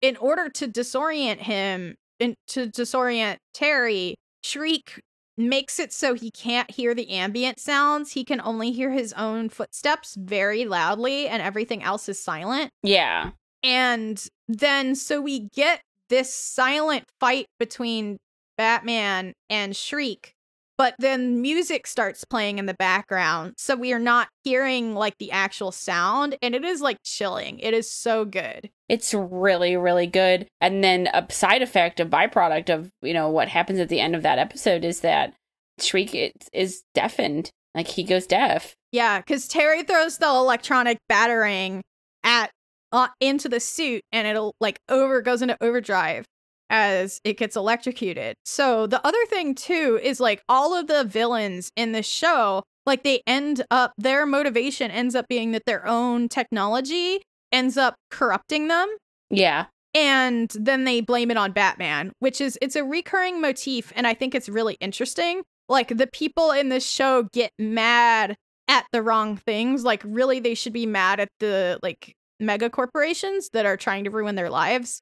in order to disorient him, and to disorient Terry, Shriek makes it so he can't hear the ambient sounds. He can only hear his own footsteps very loudly, and everything else is silent. Yeah. And then, so we get this silent fight between Batman and Shriek, but then music starts playing in the background. So we are not hearing like the actual sound, and it is like chilling. It is so good. It's really, really good. And then a side effect, a byproduct of, you know, what happens at the end of that episode is that Shriek is deafened. Like he goes deaf. Yeah, because Terry throws the electronic batarang at uh, into the suit, and it'll like over goes into overdrive as it gets electrocuted. So the other thing too is like all of the villains in the show, like they end up their motivation ends up being that their own technology ends up corrupting them. Yeah. And then they blame it on Batman, which is it's a recurring motif and I think it's really interesting. Like the people in this show get mad at the wrong things. Like really they should be mad at the like mega corporations that are trying to ruin their lives.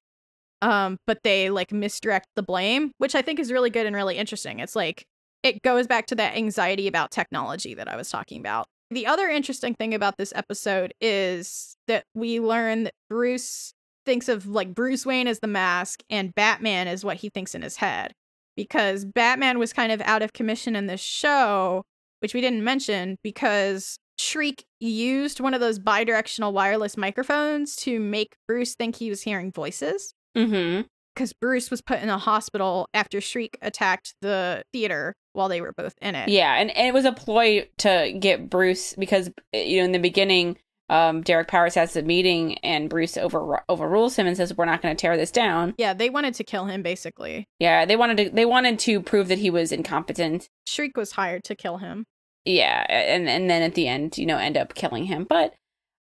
Um but they like misdirect the blame, which I think is really good and really interesting. It's like it goes back to that anxiety about technology that I was talking about. The other interesting thing about this episode is that we learn that Bruce thinks of like Bruce Wayne as the mask and Batman is what he thinks in his head. Because Batman was kind of out of commission in this show, which we didn't mention, because Shriek used one of those bidirectional wireless microphones to make Bruce think he was hearing voices. Mm-hmm. Because Bruce was put in a hospital after Shriek attacked the theater while they were both in it. Yeah, and, and it was a ploy to get Bruce because you know in the beginning, um, Derek Powers has a meeting and Bruce over overrules him and says we're not going to tear this down. Yeah, they wanted to kill him basically. Yeah, they wanted to they wanted to prove that he was incompetent. Shriek was hired to kill him. Yeah, and and then at the end, you know, end up killing him, but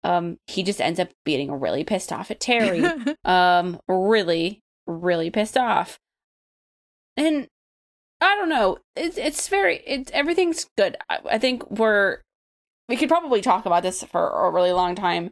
um he just ends up being really pissed off at Terry. (laughs) um really really pissed off. And I don't know. It's it's very it's everything's good. I, I think we're we could probably talk about this for a really long time.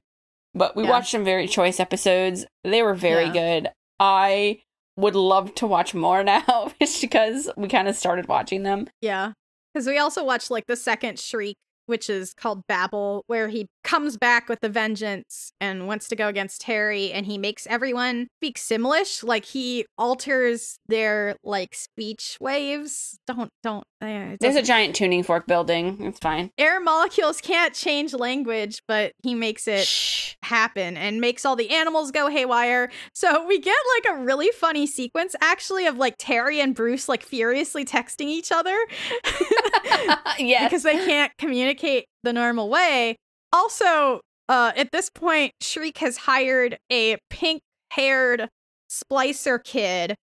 but we Yeah. watched some very choice episodes. They were very Yeah. good. I would love to watch more (laughs) now just because we kind of started watching them. Yeah. Because we also watched like the second Shriek, which is called Babel, where he comes back with the vengeance and wants to go against Terry, and he makes everyone speak Simlish. Like he alters their like speech waves. Don't don't. Uh, There's a giant tuning fork building. It's fine. air molecules can't change language, but he makes it Shh. happen and makes all the animals go haywire. So we get like a really funny sequence actually of like Terry and Bruce like furiously texting each other (laughs) (laughs) yes. because they can't communicate the normal way. Also, uh at this point Shriek has hired a pink-haired splicer kid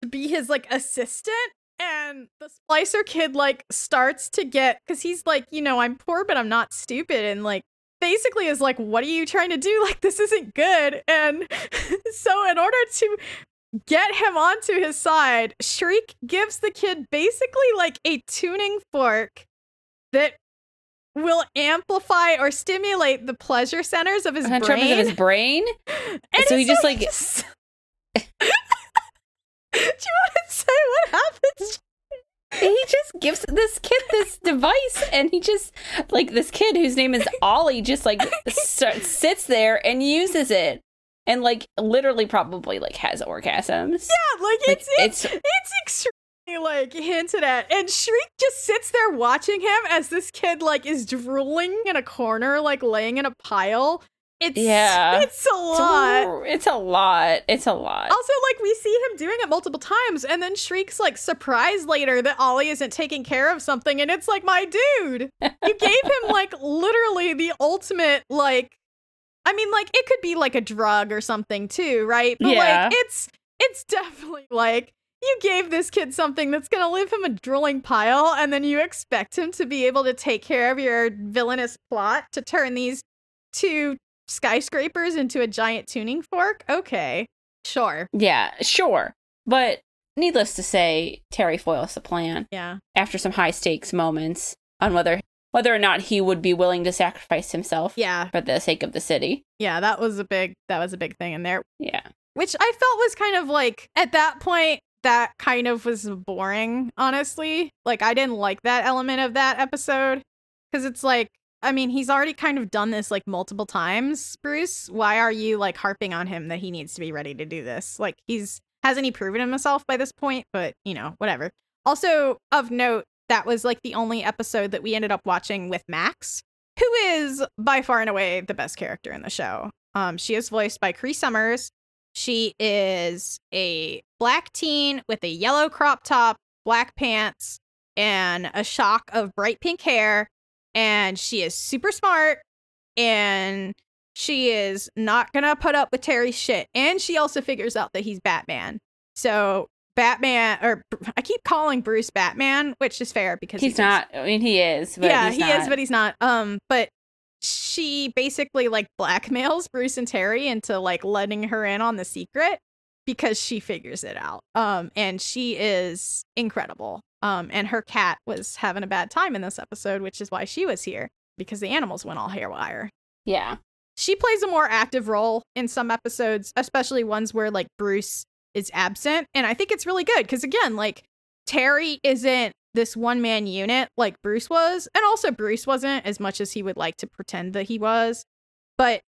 to be his like assistant and the splicer kid like starts to get cuz he's like, you know, I'm poor but I'm not stupid and like basically is like what are you trying to do? (laughs) Like this isn't good and (laughs) so in order to get him onto his side shriek gives the kid basically like a tuning fork that will amplify or stimulate the pleasure centers of his brain of his brain. (laughs) and so he just, like- just- (laughs) do you want to say what happens? He just gives this kid this device and he just like this kid whose name is ollie just like (laughs) s- sits there and uses it and like literally probably like has orgasms. Yeah like Like, it's it's it's extremely like hinted at and shriek just sits there watching him as this kid like is drooling in a corner like laying in a pile. It's Yeah. it's a lot. It's a lot. It's a lot. Also like we see him doing it multiple times and then shriek's like surprised later that ollie isn't taking care of something and it's like my dude you (laughs) gave him like literally the ultimate like i mean like it could be like a drug or something too right? But Yeah. like it's it's definitely like you gave this kid something that's gonna leave him a drooling pile and then you expect him to be able to take care of your villainous plot to turn these two skyscrapers into a giant tuning fork? Okay sure. Yeah sure. But needless to say terry foils the plan yeah. after some high stakes moments on whether whether or not he would be willing to sacrifice himself yeah. for the sake of the city. Yeah that was a big that was a big thing in there. Yeah. Which I felt was kind of like at that point that kind of was boring, honestly. Like I didn't like that element of that episode cuz it's like I mean, he's already kind of done this like multiple times, Bruce. Why are you like harping on him that he needs to be ready to do this? Like he's hasn't he proven himself by this point, but you know, whatever. Also of note, that was like the only episode that we ended up watching with Max, who is by far and away the best character in the show. Um, she is voiced by Cree Summers. She is a black teen with a yellow crop top, black pants, and a shock of bright pink hair. And she is super smart and she is not going to put up with Terry's shit. And she also figures out that he's Batman. So, Batman, or I keep calling Bruce Batman, which is fair because he's is. not i mean he is but yeah, he's he not. is, but he's not. Um, but she basically like blackmails Bruce and Terry into like letting her in on the secret because she figures it out. Um, and she is incredible. Um, and her cat was having a bad time in this episode, which is why she was here because the animals went all haywire. yeah She plays a more active role in some episodes, especially ones where like Bruce is absent. And I think it's really good because, again, like Terry isn't this one man unit like Bruce was. And also, Bruce wasn't as much as he would like to pretend that he was. But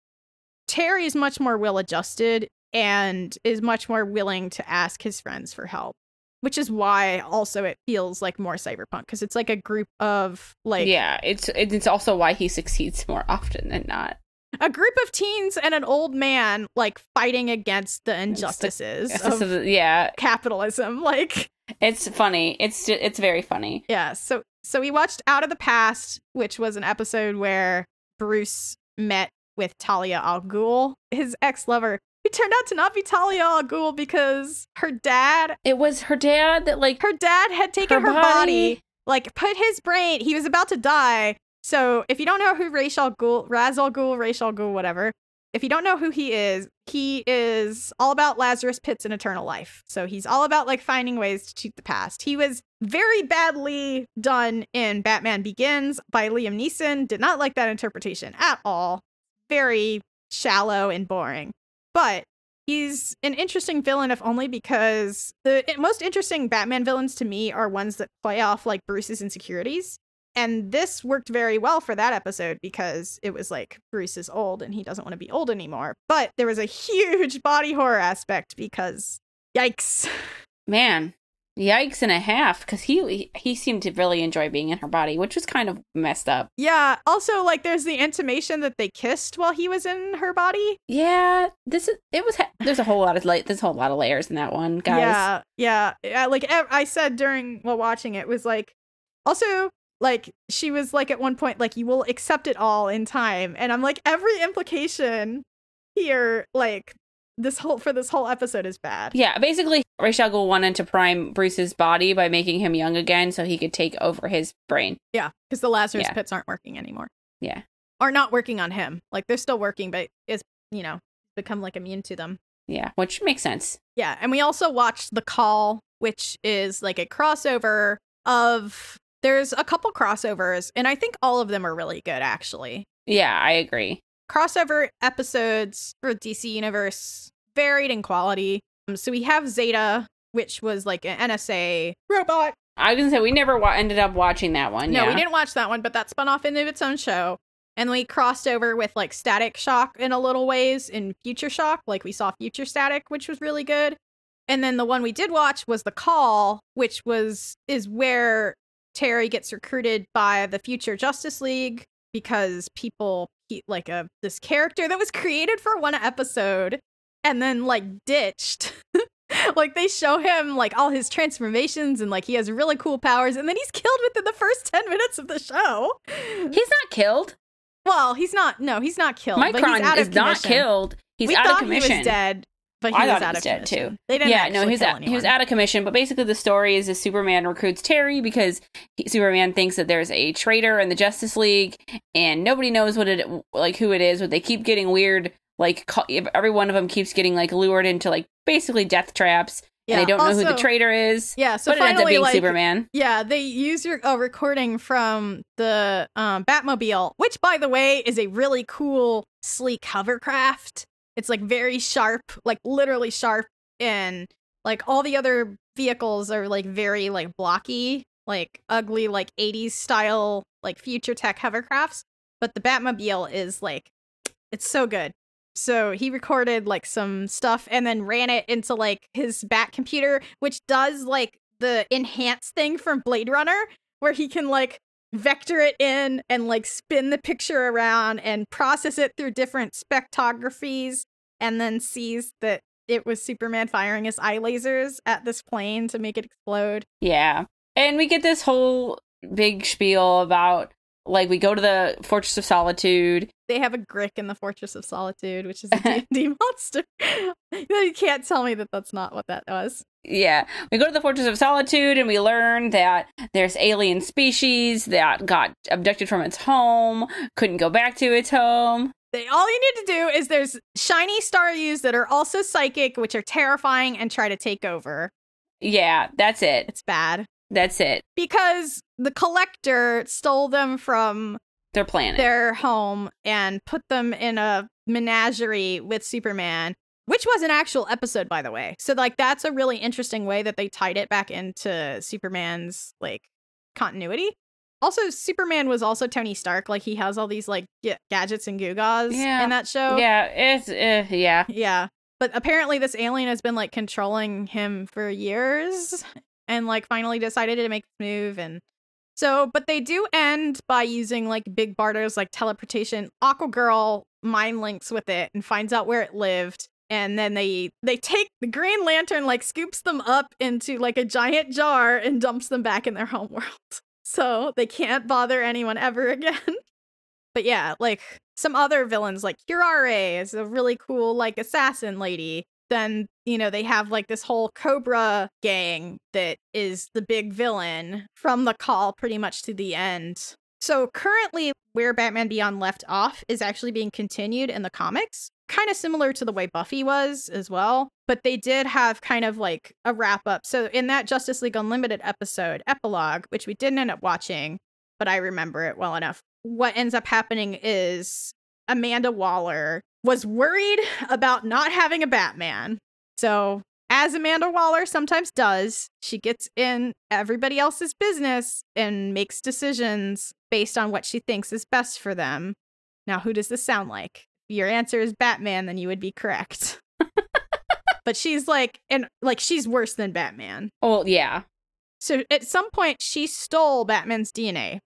Terry is much more well adjusted and is much more willing to ask his friends for help. Which is why also it feels like more cyberpunk because it's like a group of like yeah it's it's also why he succeeds more often than not a group of teens and an old man like fighting against the injustices (laughs) So of the- yeah capitalism (laughs) like it's funny it's it's very funny yeah so so we watched out of the past which was an episode where bruce met with talia al ghul his ex-lover who turned out to not be talia al ghul because her dad it was her dad that like her dad had taken Her her, body. body. like put his brain. He was about to die. So if you don't know who Ra's al Ghul, Raz al Ghul, Ra's al Ghul, whatever, if you don't know who he is, he is all about Lazarus pits and eternal life. So he's all about like finding ways to cheat the past. He was very badly done in Batman Begins by Liam Neeson. Did not like that interpretation at all. Very shallow and boring. But he's an interesting villain, if only because the most interesting Batman villains to me are ones that play off like Bruce's insecurities. And this worked very well for that episode because it was like Bruce is old and he doesn't want to be old anymore. But there was a huge body horror aspect because yikes. Man, yikes and a half because he he seemed to really enjoy being in her body which was kind of messed up Yeah. Also, like, there's the intimation that they kissed while he was in her body. yeah this is it was there's a whole lot of like there's a whole lot of layers in that one guys Yeah, yeah. yeah like I said during while watching it was like, also like she was like at one point like you will accept it all in time, and I'm like every implication here like this whole for this whole episode is bad. yeah basically Ra's al Ghul wanted to prime Bruce's body by making him young again so he could take over his brain Yeah, because the Lazarus Yeah. pits aren't working anymore. Yeah. are not working on him. Like they're still working, but it's you know become like immune to them. yeah which makes sense Yeah, and we also watched The Call, which is like a crossover of there's a couple crossovers, and I think all of them are really good actually. yeah I agree Crossover episodes for DC Universe varied in quality. Um, so we have Zeta, which was like an NSA robot. I was gonna say we never wa- ended up watching that one No, yeah we didn't watch that one, but that spun off into its own show. And we crossed over with like Static Shock in a little ways in Future Shock. Like we saw Future Static, which was really good. And then the one we did watch was The Call, which was is where Terry gets recruited by the Future Justice League because people he, like a this character that was created for one episode and then like ditched. (laughs) like they show him like all his transformations and like he has really cool powers and then he's killed within the first 10 minutes of the show. he's not killed Well, he's not no, he's not killed. but he's Micron out is of not killed he's we out thought of commission he was dead, but he I was out of dead, commission. too. They didn't yeah, no, he was he was out of commission. But basically, the story is that Superman recruits Terry because he, Superman thinks that there's a traitor in the Justice League, and nobody knows what it like who it is. But they keep getting weird. Like ca- every one of them keeps getting like lured into like basically death traps, Yeah, and they don't know who the traitor is. Yeah, so but it ends up finally, being like, Superman. Yeah, they use your a recording from the um, Batmobile, which, by the way, is a really cool, sleek hovercraft. It's like very sharp, like literally sharp, and like all the other vehicles are like very like blocky, like ugly, like 80s style, like future tech hovercrafts. But the Batmobile is like, it's so good. So he recorded like some stuff and then ran it into like his Bat computer, which does like the enhance thing from Blade Runner, where he can like vector it in and like spin the picture around and process it through different spectrographies and then sees that it was Superman firing his eye lasers at this plane to make it explode. Yeah, and we get this whole big spiel about like we go to the Fortress of Solitude. They have a Grick in the Fortress of Solitude, which is a (laughs) D&D monster. (laughs) you can't tell me that that's not what that was. Yeah, we go to the Fortress of Solitude and we learn that there's alien species that got abducted from its home, couldn't go back to its home. They, all you need to do is there's shiny star Starros that are also psychic, which are terrifying and try to take over. Yeah, that's it. It's bad That's it. because the collector stole them from Their planet. their home and put them in a menagerie with Superman, which was an actual episode, by the way. So, like, that's a really interesting way that they tied it back into Superman's like continuity. Also, Superman was also Tony Stark. Like, he has all these like ga- gadgets and gewgaws Yeah. in that show. yeah, it's uh, yeah. Yeah. But apparently this alien has been like controlling him for years and like finally decided to make this move and so but they do end by using like Big Barda's like teleportation. Aquagirl mind links with it and finds out where it lived and then they they take the green lantern like scoops them up into like a giant jar and dumps them back in their home world. (laughs) So they can't bother anyone ever (laughs) again. But yeah, like some other villains, like Curare is a really cool like assassin lady. Then you know they have like this whole Cobra gang that is the big villain from the call pretty much to the end. So currently, where Batman Beyond left off is actually being continued in the comics, kind of similar to the way Buffy was as well. But they did have kind of like a wrap up. So in that Justice League Unlimited episode, epilogue, which we didn't end up watching, but I remember it well enough. What ends up happening is Amanda Waller was worried (laughs) about not having a Batman. So, as Amanda Waller sometimes does, she gets in everybody else's business and makes decisions based on what she thinks is best for them. Now, who does this sound like? If your answer is Batman, then you would be correct. (laughs) but she's like, and like, she's worse than Batman. Oh, yeah. So at some point, she stole Batman's DNA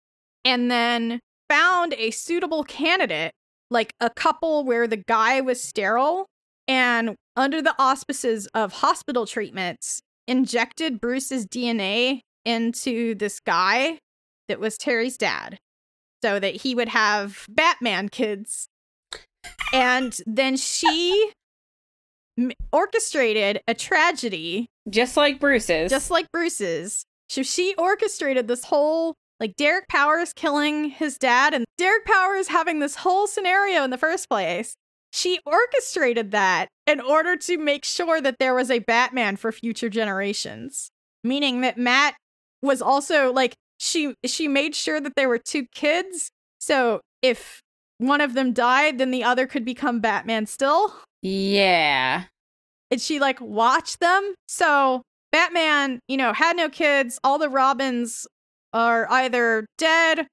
and then found a suitable candidate, like a couple where the guy was sterile and under the auspices of hospital treatments, injected Bruce's DNA into this guy that was Terry's dad so that he would have Batman kids. And then she m- orchestrated a tragedy Just like Bruce's. just like Bruce's. So she orchestrated this whole like Derek Powers killing his dad and Derek Powers having this whole scenario in the first place. She orchestrated that in order to make sure that there was a Batman for future generations. Meaning that Matt was also like she she made sure that there were two kids. So if one of them died, then the other could become Batman still yeah. and she like watched them. So Batman, you know, had no kids. All the Robins are either dead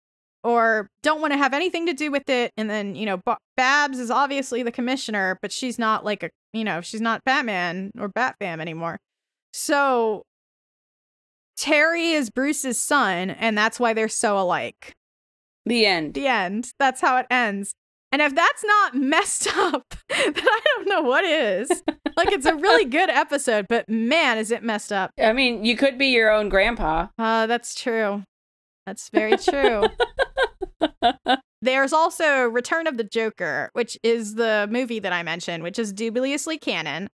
or don't want to have anything to do with it. And then, you know, B- Babs is obviously the commissioner, but she's not like a, you know, she's not Batman or Batfam anymore. So Terry is Bruce's son, and that's why they're so alike The end. the end. That's how it ends. And if that's not (laughs) messed up, then I don't know what is. like it's a really (laughs) good episode, but man, is it messed up. I mean, you could be your own grandpa. Uh, that's true. That's very true. (laughs) There's also Return of the Joker, which is the movie that I mentioned, which is dubiously canon.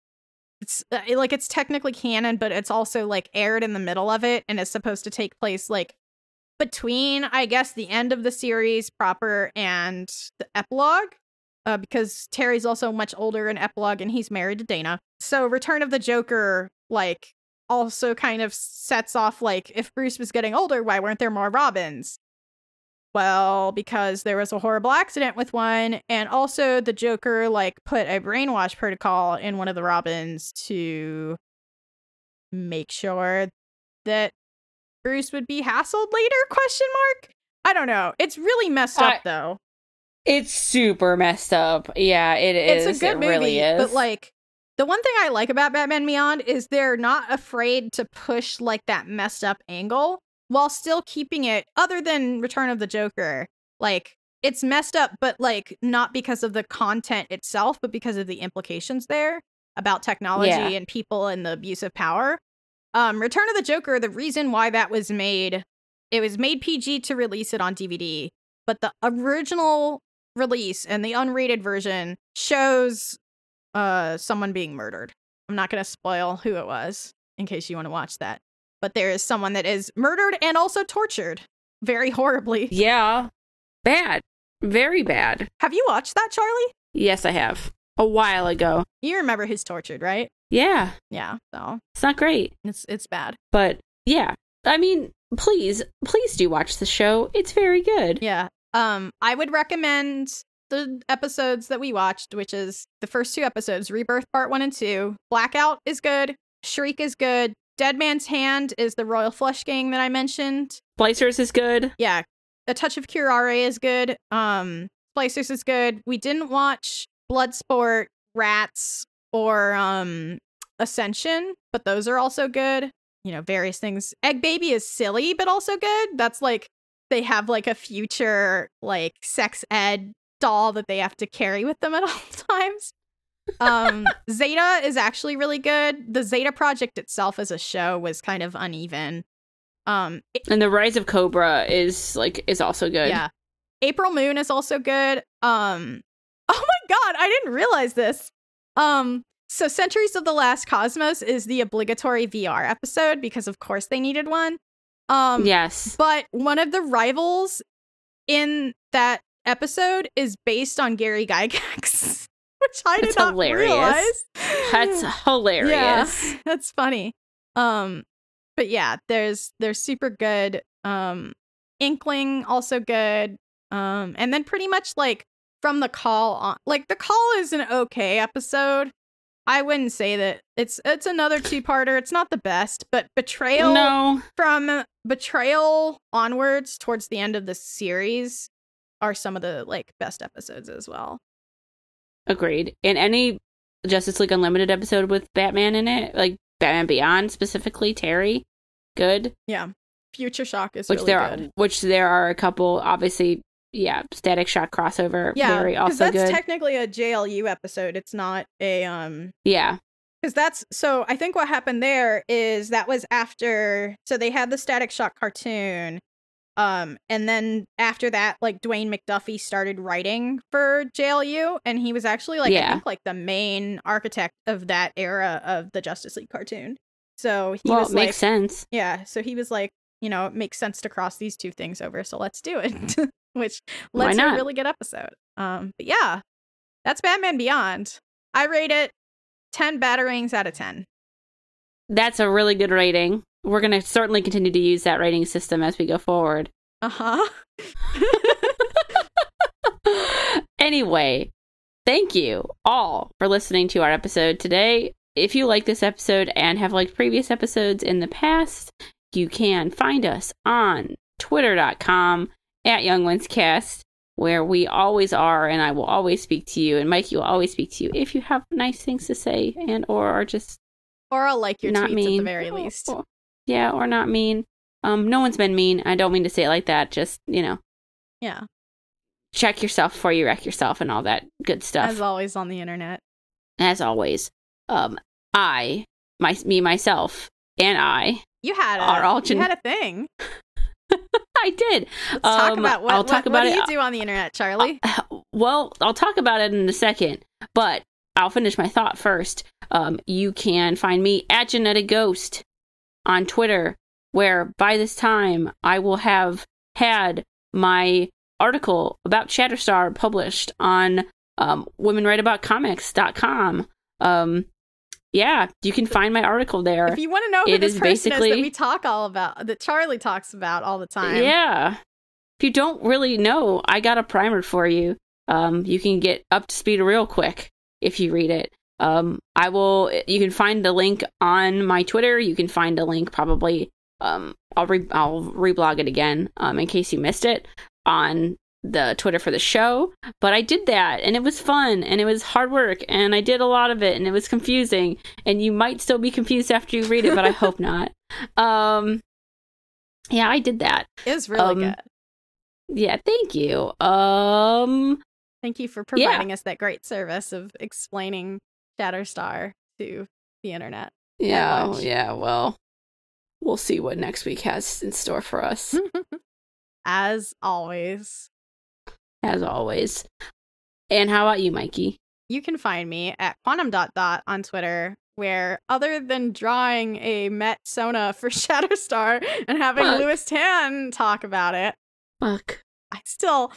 It's uh, like it's technically canon, but it's also like aired in the middle of it and is supposed to take place like between, I guess, the end of the series proper and the epilogue. Uh, because Terry's also much older in epilogue and he's married to Dana. So Return of the Joker, like, also kind of sets off like if Bruce was getting older, why weren't there more Robins? Well, because there was a horrible accident with one, and also the Joker like put a brainwash protocol in one of the Robins to make sure that Bruce would be hassled later? Question mark. I don't know. It's really messed up I- though. It's super messed up. Yeah, it is. It's a good it movie, really is. but like the one thing I like about Batman Beyond is they're not afraid to push like that messed up angle while still keeping it other than Return of the Joker. Like it's messed up but like not because of the content itself but because of the implications there about technology Yeah. and people and the abuse of power. Um Return of the Joker, the reason why that was made it was made PG to release it on DVD, but the original release and the unrated version shows uh someone being murdered. I'm not going to spoil who it was in case you want to watch that. But there is someone that is murdered and also tortured very horribly. yeah, bad, very bad. Have you watched that, Charlie? Yes, I have a while ago. You remember who's tortured, right? Yeah, Yeah. So, it's not great, it's it's bad. but yeah. I mean, please, please do watch the show. It's very good. Yeah. Um I would recommend the episodes that we watched, which is the first two episodes, Rebirth Part 1 and 2. Blackout is good, Shriek is good, Dead Man's Hand is the Royal Flush Gang that I mentioned. Splicers is good. yeah, a touch of curare is good. Um, splicers is good. We didn't watch Bloodsport, Rats, or um Ascension, but those are also good. You know, various things. Egg Baby is silly, but also good. That's like they have like a future like sex ed doll that they have to carry with them at (laughs) all times. Um, (laughs) Zeta is actually really good. The Zeta project itself as a show was kind of uneven. Um, And the Rise of Cobra is like is also good. yeah. April Moon is also good. Um (laughs) Oh my god, I didn't realize this. Um so Sentries of the Last Cosmos is the obligatory VR episode because of course they needed one. Um Yes. but one of the rivals in that episode is based on Gary Gygax, (laughs) which I did That's not hilarious. realize. (laughs) That's hilarious. Yeah, (laughs) that's funny. Um, but yeah, there's they're super good. Um, Inkling also good. Um, and then pretty much like from the call on like the call is an okay episode. I wouldn't say that it's it's another two-parter. It's not the best, but Betrayal No. from Betrayal onwards towards the end of the series are some of the like best episodes as well. Agreed. And any Justice League Unlimited episode with Batman in it, like Batman Beyond specifically, Terry, good. Yeah. Future Shock is Which really there good. are which there are a couple obviously yeah, Static Shock crossover. yeah, very because also that's good. technically a JLU episode. It's not a um yeah. because that's so I think what happened there is that was after so they had the Static Shock cartoon, um, and then after that, like Dwayne McDuffie started writing for JLU, and he was actually like I Yeah. think like the main architect of that era of the Justice League cartoon. So he well, was it like, makes sense. yeah, so he was like, you know, it makes sense to cross these two things over, so let's do it. (laughs) Which Why lets a really good episode. Um, but yeah, that's Batman Beyond. I rate it ten batarangs out of ten. That's a really good rating. We're gonna certainly continue to use that rating system as we go forward. Uh huh. (laughs) anyway, thank you all for listening to our episode today. If you like this episode and have liked previous episodes in the past, you can find us on twitter.com at YoungOnesCast, where we always are, and I will always speak to you, and Mikey will always speak to you if you have nice things to say and or are just or I'll like your not tweets mean. at the very least. Yeah, or not mean. Um, no one's been mean. I don't mean to say it like that. Just you know, Yeah, check yourself before you wreck yourself and all that good stuff. as always on the internet. As always, um, I, my, me, myself, and I, You had a Our you had a thing. (laughs) (laughs) I did. Let's talk Um, about what, I'll talk what, about what do it- you do on the internet, Charlie? (laughs) Well, I'll talk about it in a second, but I'll finish my thought first. Um, you can find me at Genetic Ghost on Twitter, where by this time I will have had my article about Shatterstar published on um, womenwriteaboutcomics.com. Um, yeah, you can find my article there. if you want to know who it this is person is basically- that we talk all about, that Charlie talks about all the time. Yeah. If you don't really know, I got a primer for you. Um, you can get up to speed real quick if you read it. Um, I will. You can find the link on my Twitter. You can find a link probably. Um, I'll re- I'll reblog it again. Um, in case you missed it on the Twitter for the show. But I did that, and it was fun, and it was hard work, and I did a lot of it, and it was confusing. And you might still be confused after you read it, but I hope (laughs) not. Um, yeah, I did that. It was really Um, good. Yeah, thank you. Um, Thank you for yeah. providing us that great service of explaining Shatterstar to the internet. yeah, oh, yeah. Well, we'll see what next week has in store for us, (laughs) As always, as always. And how about you, Mikey? you can find me at quantum dot dot on Twitter, where other than drawing a Met Sona for (laughs) Shatterstar and having Fuck. Lewis Tan talk about it, Fuck. I still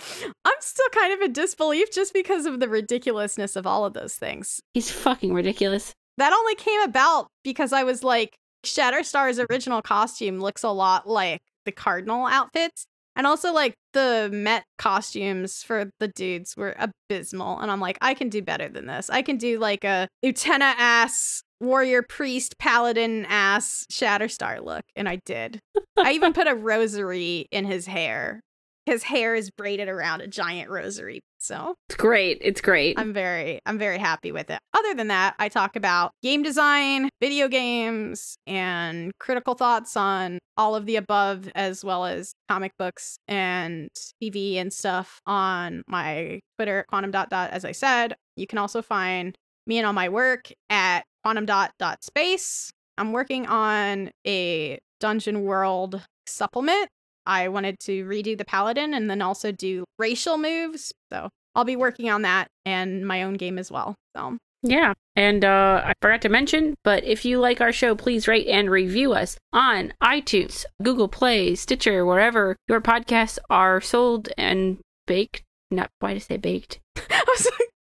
I'm still kind of in disbelief just because of the ridiculousness of all of those things. He's fucking ridiculous. That only came about because I was like Shatterstar's original costume looks a lot like the cardinal outfits and also like the Met costumes for the dudes were abysmal and I'm like I can do better than this. I can do like a lieutenant ass warrior priest paladin ass Shatterstar look and I did. I even (laughs) put a rosary in his hair. His hair is braided around a giant rosary. So, It's great. It's great. I'm very I'm very happy with it. Other than that, I talk about game design, video games, and critical thoughts on all of the above as well as comic books and TV and stuff on my Twitter at quantum dot dot as I said. You can also find me and all my work at quantum dot dot space. I'm working on a Dungeon World supplement I wanted to redo the paladin and then also do racial moves. So I'll be working on that and my own game as well. So Yeah. And uh, I forgot to mention, but if you like our show, please rate and review us on iTunes, Google Play, Stitcher, wherever your podcasts are sold and baked. Not why did I say baked? (laughs) I was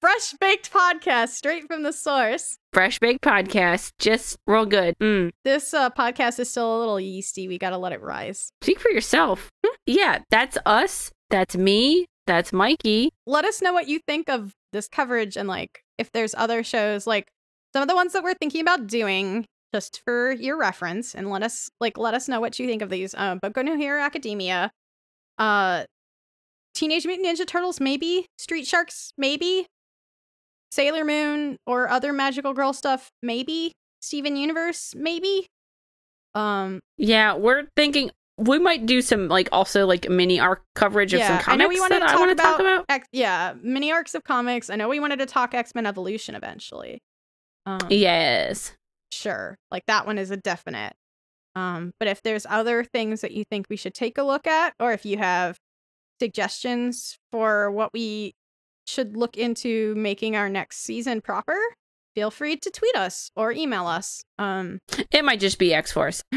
fresh baked podcast straight from the source. Fresh baked podcast, just real good. Mm. This uh, podcast is still a little yeasty. We got to let it rise. Speak for yourself. yeah, that's us. That's me. That's Mikey. Let us know what you think of this coverage and like if there's other shows like some of the ones that we're thinking about doing just for your reference and let us like let us know what you think of these. Um Boku no Hero Academia, uh Teenage Mutant Ninja Turtles maybe, Street Sharks maybe, Sailor Moon or other magical girl stuff maybe, Steven Universe maybe. Um Yeah, we're thinking we might do some like also like mini arc coverage of some comics I know we wanted that to I want to talk talk about. X- yeah, mini arcs of comics. I know we wanted to talk X Men Evolution eventually. Um, Yes. sure, like that one is a definite. Um, but if there's other things that you think we should take a look at, or if you have suggestions for what we should look into making our next season proper, feel free to tweet us or email us. Um, It might just be X Force. (laughs)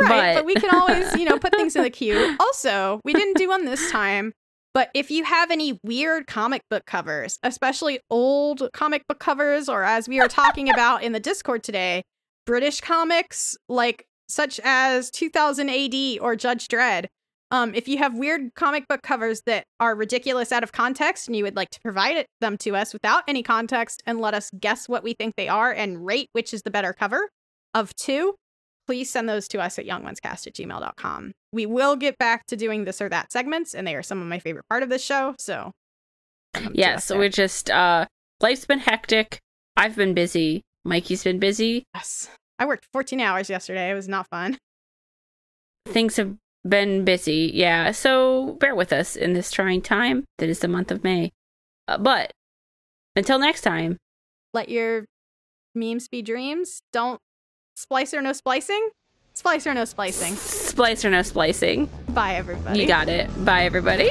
Right, But- but... we can always, you know, put things in the (laughs) queue. Also, we didn't do one this time, but if you have any weird comic book covers, especially old comic book covers, or as we are talking about in the Discord today, British comics like such as 2000 AD or Judge Dredd. Um, if you have weird comic book covers that are ridiculous out of context and you would like to provide it, them to us without any context and let us guess what we think they are and rate which is the better cover of two, please send those to us at youngonescast at gmail.com. We will get back to doing this or that segments, and they are some of my favorite part of this show. So, send them to Yes, us so there. we're just uh life's been hectic. I've been busy. Mikey's been busy. yes. I worked 14 hours yesterday. It was not fun. Things have been busy. Yeah, so bear with us in this trying time that is the month of May. Uh, but until next time, Let your memes be dreams. Don't splice or no splicing. Splice or no splicing. splice or no splicing. Bye, everybody. You got it. Bye, everybody.